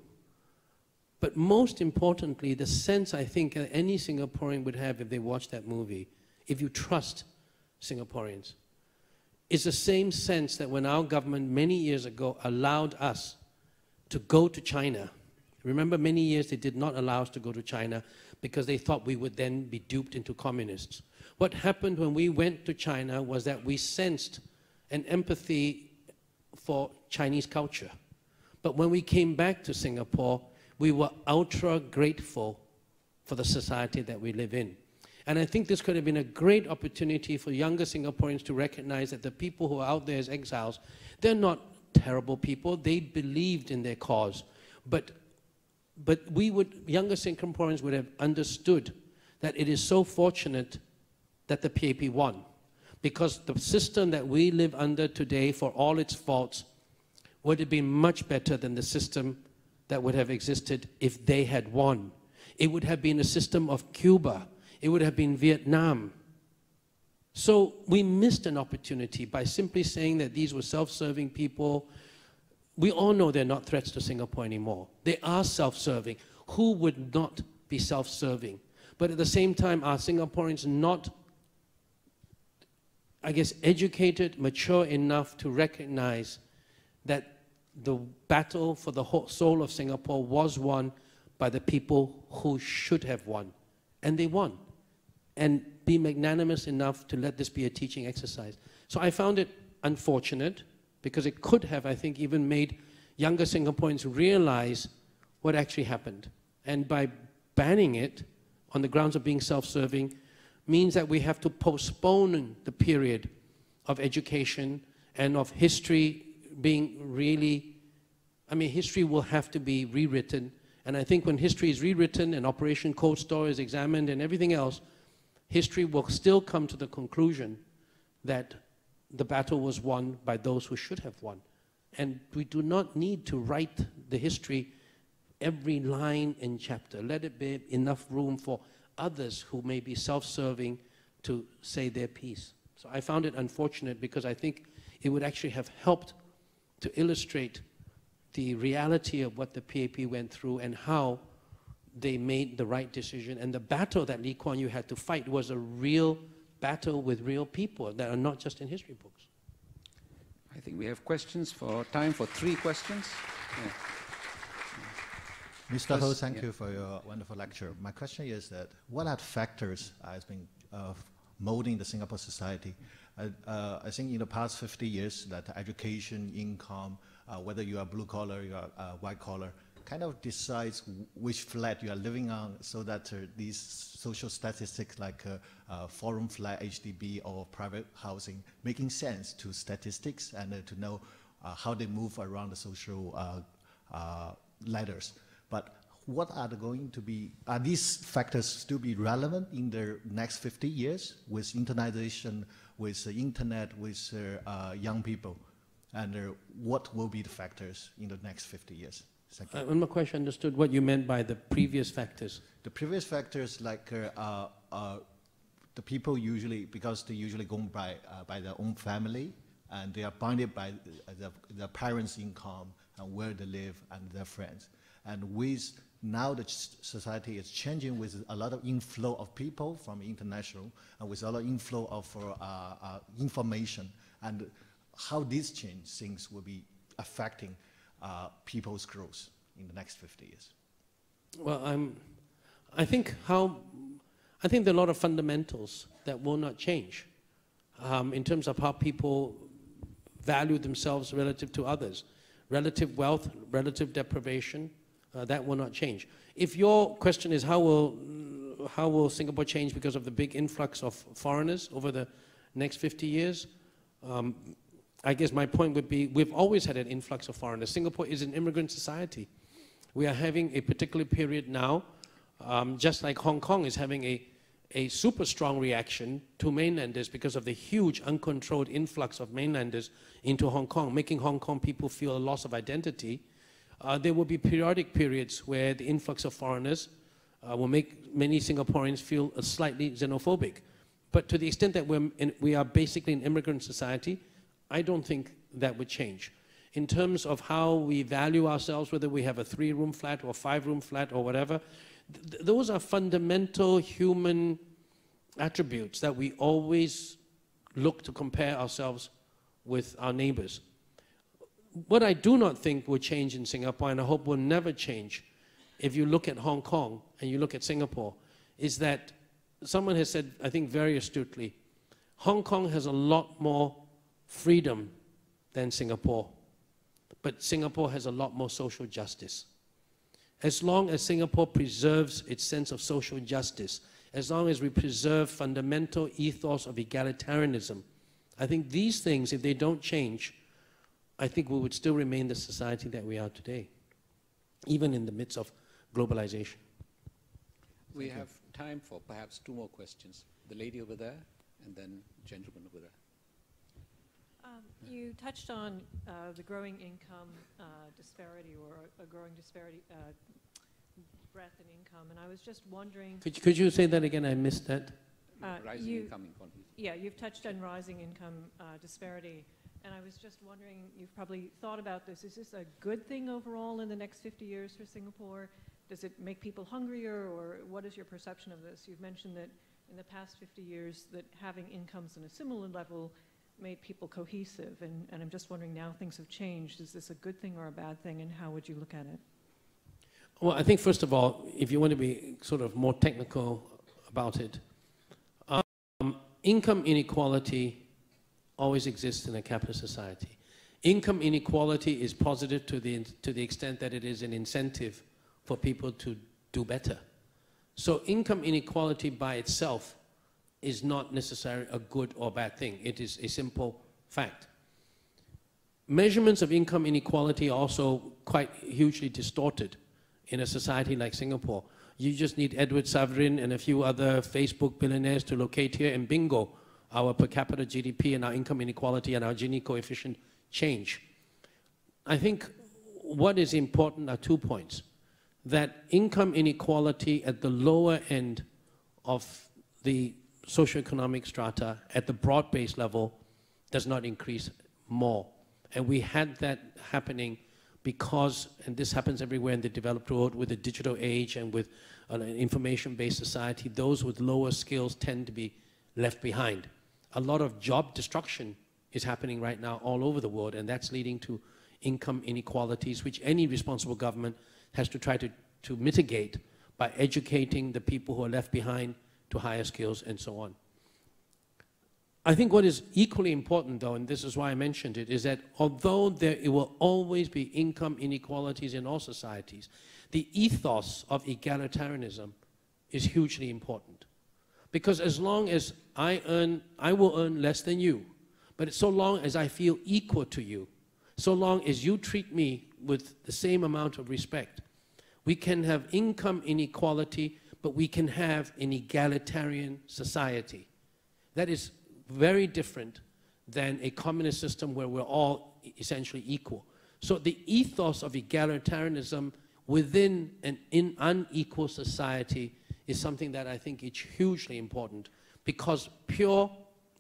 S2: But most importantly, the sense I think any Singaporean would have if they watched that movie, if you trust Singaporeans, is the same sense that when our government many years ago allowed us to go to China. Remember, many years they did not allow us to go to China because they thought we would then be duped into communists. What happened when we went to China was that we sensed an empathy for Chinese culture. But when we came back to Singapore, we were ultra grateful for the society that we live in. And I think this could have been a great opportunity for younger Singaporeans to recognize that the people who are out there as exiles, they're not terrible people. They believed in their cause. But, but we would, younger Singaporeans would have understood that it is so fortunate that the PAP won. Because the system that we live under today, for all its faults, would have been much better than the system that would have existed if they had won. It would have been a system of Cuba. It would have been Vietnam. So we missed an opportunity by simply saying that these were self-serving people. We all know they're not threats to Singapore anymore. They are self-serving. Who would not be self-serving? But at the same time, are Singaporeans not, I guess, educated, mature enough to recognize that the battle for the soul of Singapore was won by the people who should have won. And they won. And be magnanimous enough to let this be a teaching exercise. So I found it unfortunate because it could have, I think, even made younger Singaporeans realize what actually happened. And by banning it on the grounds of being self serving means that we have to postpone the period of education and of history being really, I mean, history will have to be rewritten. And I think when history is rewritten and Operation Cold Store is examined and everything else, history will still come to the conclusion that the battle was won by those who should have won. And we do not need to write the history every line and chapter. Let it be enough room for others who may be self serving to say their piece. So I found it unfortunate because I think it would actually have helped to illustrate the reality of what the PAP went through and how they made the right decision. And the battle that Lee Kuan Yew had to fight was a real battle with real people that are not just in history books.
S3: I think we have questions for time for three questions. Yeah.
S8: Mr. Ho, thank yeah. you for your wonderful lecture. My question is that what are the factors has been uh, molding the Singapore society uh, I think in the past 50 years that education, income, uh, whether you are blue collar, you are uh, white collar, kind of decides which flat you are living on so that uh, these social statistics like uh, uh, foreign flat, HDB, or private housing making sense to statistics and to know how they move around the social ladders. But what are going to be, are these factors still be relevant in the next 50 years with internalization, with the internet, with uh, young people? And uh, what will be the factors in the next 50 years?
S2: Thank you. I'm not quite understood what you meant by the previous factors.
S8: The previous factors like uh, uh, the people usually, because they usually go by, uh, by their own family, and they are bounded by the, the parents' income and where they live and their friends. And with now the society is changing with a lot of inflow of people from international and with a lot of inflow of uh, uh, information and how these change things will be affecting uh, people's growth in the next 50 years.
S2: Well, I'm, I think how, I think there are a lot of fundamentals that will not change um, in terms of how people value themselves relative to others. Relative wealth, relative deprivation, uh, that will not change. If your question is how will, how will Singapore change because of the big influx of foreigners over the next 50 years, um, I guess my point would be we've always had an influx of foreigners. Singapore is an immigrant society. We are having a particular period now, um, just like Hong Kong is having a, a super strong reaction to mainlanders because of the huge uncontrolled influx of mainlanders into Hong Kong, making Hong Kong people feel a loss of identity. Uh, there will be periodic periods where the influx of foreigners uh, will make many Singaporeans feel uh, slightly xenophobic. But to the extent that we're in, we are basically an immigrant society, I don't think that would change. In terms of how we value ourselves, whether we have a three room flat or five room flat or whatever, th- those are fundamental human attributes that we always look to compare ourselves with our neighbors. What I do not think will change in Singapore, and I hope will never change, if you look at Hong Kong and you look at Singapore, is that someone has said, I think very astutely, Hong Kong has a lot more freedom than Singapore, but Singapore has a lot more social justice. As long as Singapore preserves its sense of social justice, as long as we preserve fundamental ethos of egalitarianism, I think these things, if they don't change, I think we would still remain the society that we are today, even in the midst of globalization.
S3: We have time for perhaps two more questions. The lady over there, and then gentleman over there.
S9: Um, You touched on uh, the growing income uh, disparity or a growing disparity, uh, breadth in income, and I was just wondering,
S2: Could, you- could you say that again? I missed that.
S9: Uh,
S3: Rising
S9: you-
S3: income inequality.
S9: yeah, you've touched on rising income uh, disparity, and I was just wondering, you've probably thought about this, is this a good thing overall in the next 50 years for Singapore? Does it make people hungrier, or what is your perception of this? You've mentioned that in the past 50 years, that having incomes on a similar level made people cohesive, and, and I'm just wondering now things have changed. Is this a good thing or a bad thing, and how would you look at it?
S2: Well, I think first of all, if you want to be sort of more technical about it, um, income inequality always exists in a capitalist society. Income inequality is positive to the, to the extent that it is an incentive for people to do better. So income inequality by itself is not necessarily a good or bad thing. It is a simple fact. Measurements of income inequality are also quite hugely distorted in a society like Singapore. You just need Edward Saverin and a few other Facebook billionaires to locate here, and bingo, our per capita GDP and our income inequality and our Gini coefficient change. I think what is important are two points. That income inequality at the lower end of the socioeconomic strata, at the broad base level, does not increase more. And we had that happening because, and this happens everywhere in the developed world with the digital age and with an information-based society, those with lower skills tend to be left behind. A lot of job destruction is happening right now all over the world, and that's leading to income inequalities, which any responsible government has to try to, to mitigate by educating the people who are left behind to higher skills and so on. I think what is equally important, though, and this is why I mentioned it, is that although there will always be income inequalities in all societies, the ethos of egalitarianism is hugely important. Because as long as I earn, I will earn less than you, but so long as I feel equal to you, so long as you treat me with the same amount of respect, we can have income inequality, but we can have an egalitarian society. That is very different than a communist system where we're all essentially equal. So the ethos of egalitarianism within an unequal society is something that I think is hugely important because pure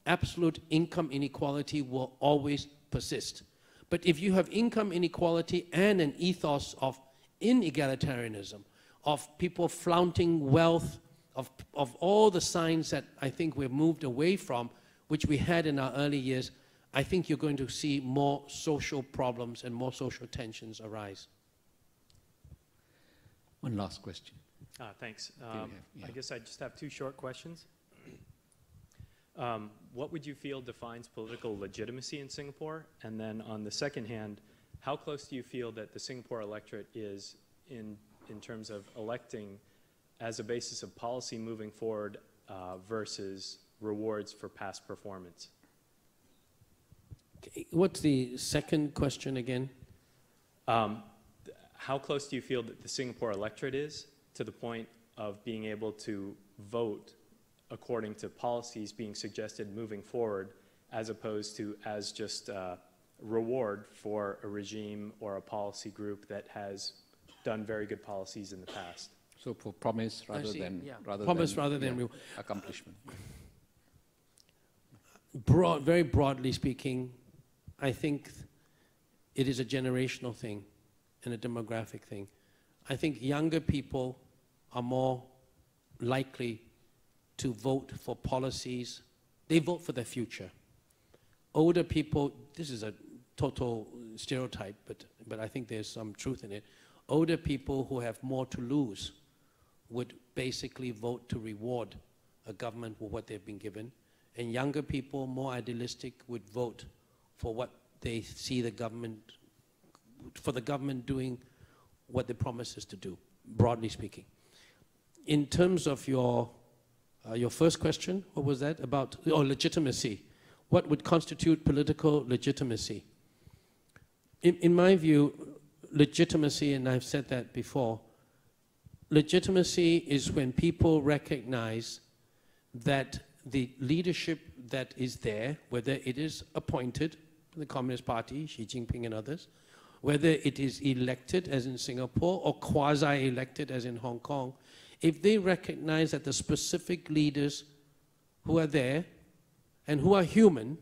S2: absolute income inequality will always persist. But if you have income inequality and an ethos of inegalitarianism, of people flaunting wealth, of, of all the signs that I think we've moved away from, which we had in our early years, I think you're going to see more social problems and more social tensions arise.
S3: One last question.
S10: Uh, thanks. Um,
S3: have- yeah.
S10: I guess I just have two short questions. Um, what would you feel defines political legitimacy in Singapore? And then on the second hand, how close do you feel that the Singapore electorate is in, in terms of electing as a basis of policy moving forward uh, versus rewards for past performance?
S2: What's the second question again?
S10: Um, th- how close do you feel that the Singapore electorate is to the point of being able to vote according to policies being suggested moving forward, as opposed to as just uh, reward for a regime or a policy group that has done very good policies in the past?
S3: So for promise rather than
S2: yeah.
S3: rather
S2: Promise
S3: than,
S2: rather than
S3: yeah, accomplishment.
S2: broad, very broadly speaking, I think it is a generational thing and a demographic thing. I think younger people are more likely to vote for policies. They vote for their future. Older people, this is a total stereotype, but, but I think there's some truth in it. Older people who have more to lose would basically vote to reward a government for what they've been given. And younger people, more idealistic, would vote for what they see the government, for the government doing what they promises to do, broadly speaking. In terms of your, uh, your first question, what was that about? Oh, legitimacy. What would constitute political legitimacy? In, in my view, legitimacy, and I've said that before, legitimacy is when people recognize that the leadership that is there, whether it is appointed, the Communist Party, Xi Jinping and others, whether it is elected, as in Singapore, or quasi elected, as in Hong Kong, if they recognize that the specific leaders who are there and who are human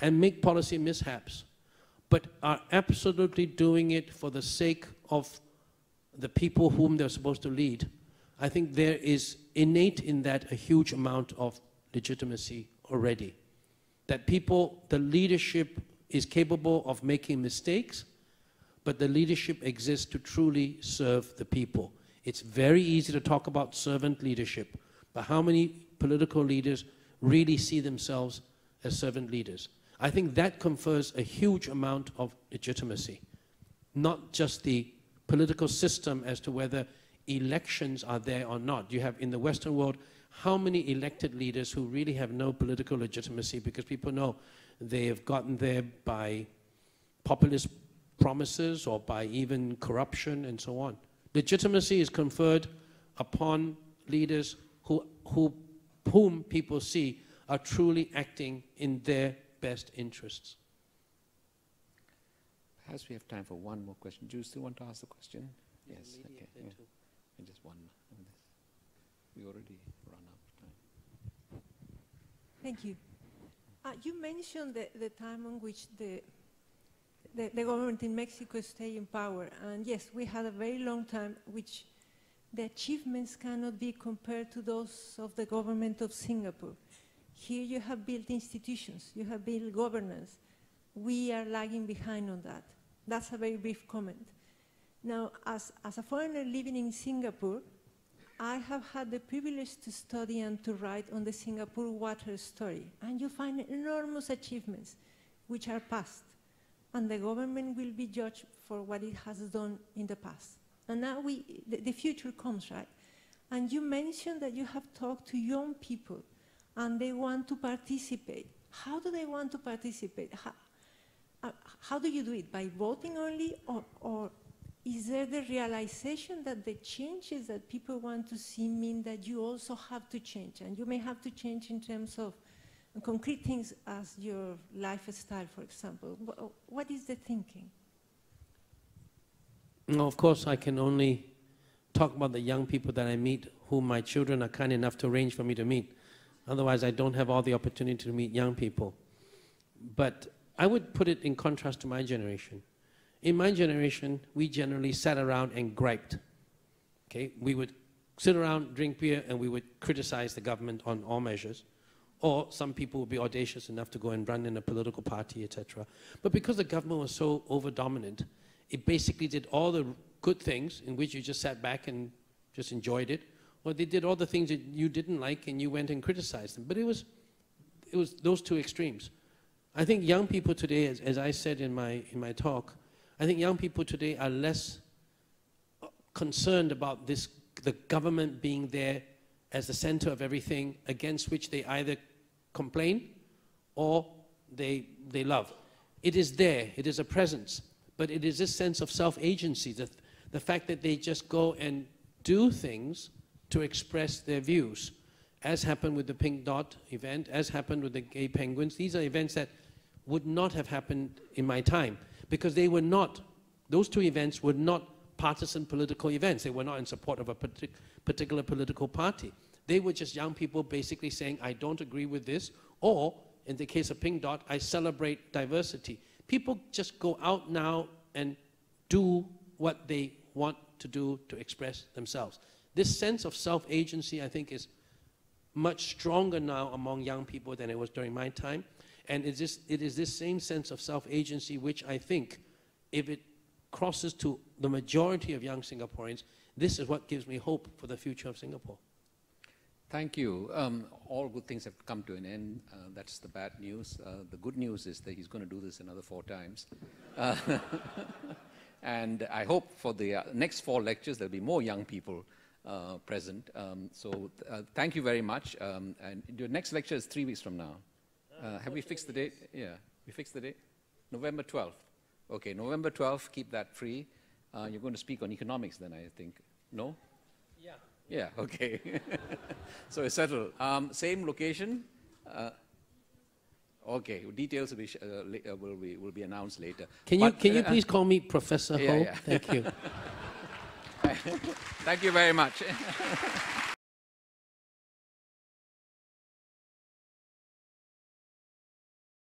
S2: and make policy mishaps, but are absolutely doing it for the sake of the people whom they're supposed to lead, I think there is innate in that a huge amount of legitimacy already. That people, the leadership is capable of making mistakes, but the leadership exists to truly serve the people. It's very easy to talk about servant leadership, but how many political leaders really see themselves as servant leaders? I think that confers a huge amount of legitimacy, not just the political system as to whether elections are there or not. You have in the Western world how many elected leaders who really have no political legitimacy because people know they have gotten there by populist promises or by even corruption and so on. Legitimacy is conferred upon leaders who, who, whom people see are truly acting in their best interests.
S3: Perhaps we have time for one more question. Do you still want to ask the question? Yes. Okay. yeah. And Just one. We already run out of time.
S11: Thank you. Uh, you mentioned the, the time on which the, the, the government in Mexico stayed in power. And yes, we had a very long time which the achievements cannot be compared to those of the government of Singapore. Here you have built institutions, you have built governance. We are lagging behind on that. That's a very brief comment. Now, as, as a foreigner living in Singapore, I have had the privilege to study and to write on the Singapore water story, and you find enormous achievements which are past, and the government will be judged for what it has done in the past. And now we, the, the future comes, right? And you mentioned that you have talked to young people, and they want to participate. How do they want to participate? How, uh, how do you do it? By voting only, or, or is there the realization that the changes that people want to see mean that you also have to change? And you may have to change in terms of concrete things as your lifestyle, for example. What is the thinking?
S2: No, of course, I can only talk about the young people that I meet, whom my children are kind enough to arrange for me to meet. Otherwise, I don't have all the opportunity to meet young people. But I would put it in contrast to my generation. In my generation, we generally sat around and griped. Okay, we would sit around, drink beer, and we would criticize the government on all measures. Or some people would be audacious enough to go and run in a political party, etc. But because the government was so over dominant, it basically did all the good things in which you just sat back and just enjoyed it, or they did all the things that you didn't like and you went and criticized them. But it was, it was those two extremes. I think young people today, as, as I said in my, in my talk, I think young people today are less uh, concerned about this, the government being there as the center of everything against which they either complain or they, they love. It is there, it is a presence, but it is this sense of self-agency, the, the fact that they just go and do things to express their views, as happened with the Pink Dot event, as happened with the Gay Penguins. These are events that would not have happened in my time because they were not, those two events were not partisan political events. They were not in support of a partic particular political party. They were just young people basically saying, I don't agree with this, or in the case of Pink Dot, I celebrate diversity. People just go out now and do what they want to do to express themselves. This sense of self-agency, I think, is much stronger now among young people than it was during my time. And it is, it is this same sense of self-agency which I think, if it crosses to the majority of young Singaporeans, this is what gives me hope for the future of Singapore.
S3: Thank you. Um, all good things have come to an end. Uh, that's the bad news. Uh, the good news is that he's going to do this another four times. Uh, and I hope for the uh, next four lectures there'll be more young people uh, present. Um, so uh, thank you very much. Um, and your next lecture is three weeks from now. have we fixed the date? Yeah, we fixed the date? November 12th. Okay, November 12th, keep that free. you're going to speak on economics then, I think. No? Yeah, okay. so it's settled. Um, same location. Uh, okay, details will be, uh, uh, will be, will be announced later.
S2: Can you, can you please call me Professor
S3: yeah,
S2: Ho?
S3: Yeah.
S2: Thank you.
S3: Thank you very much.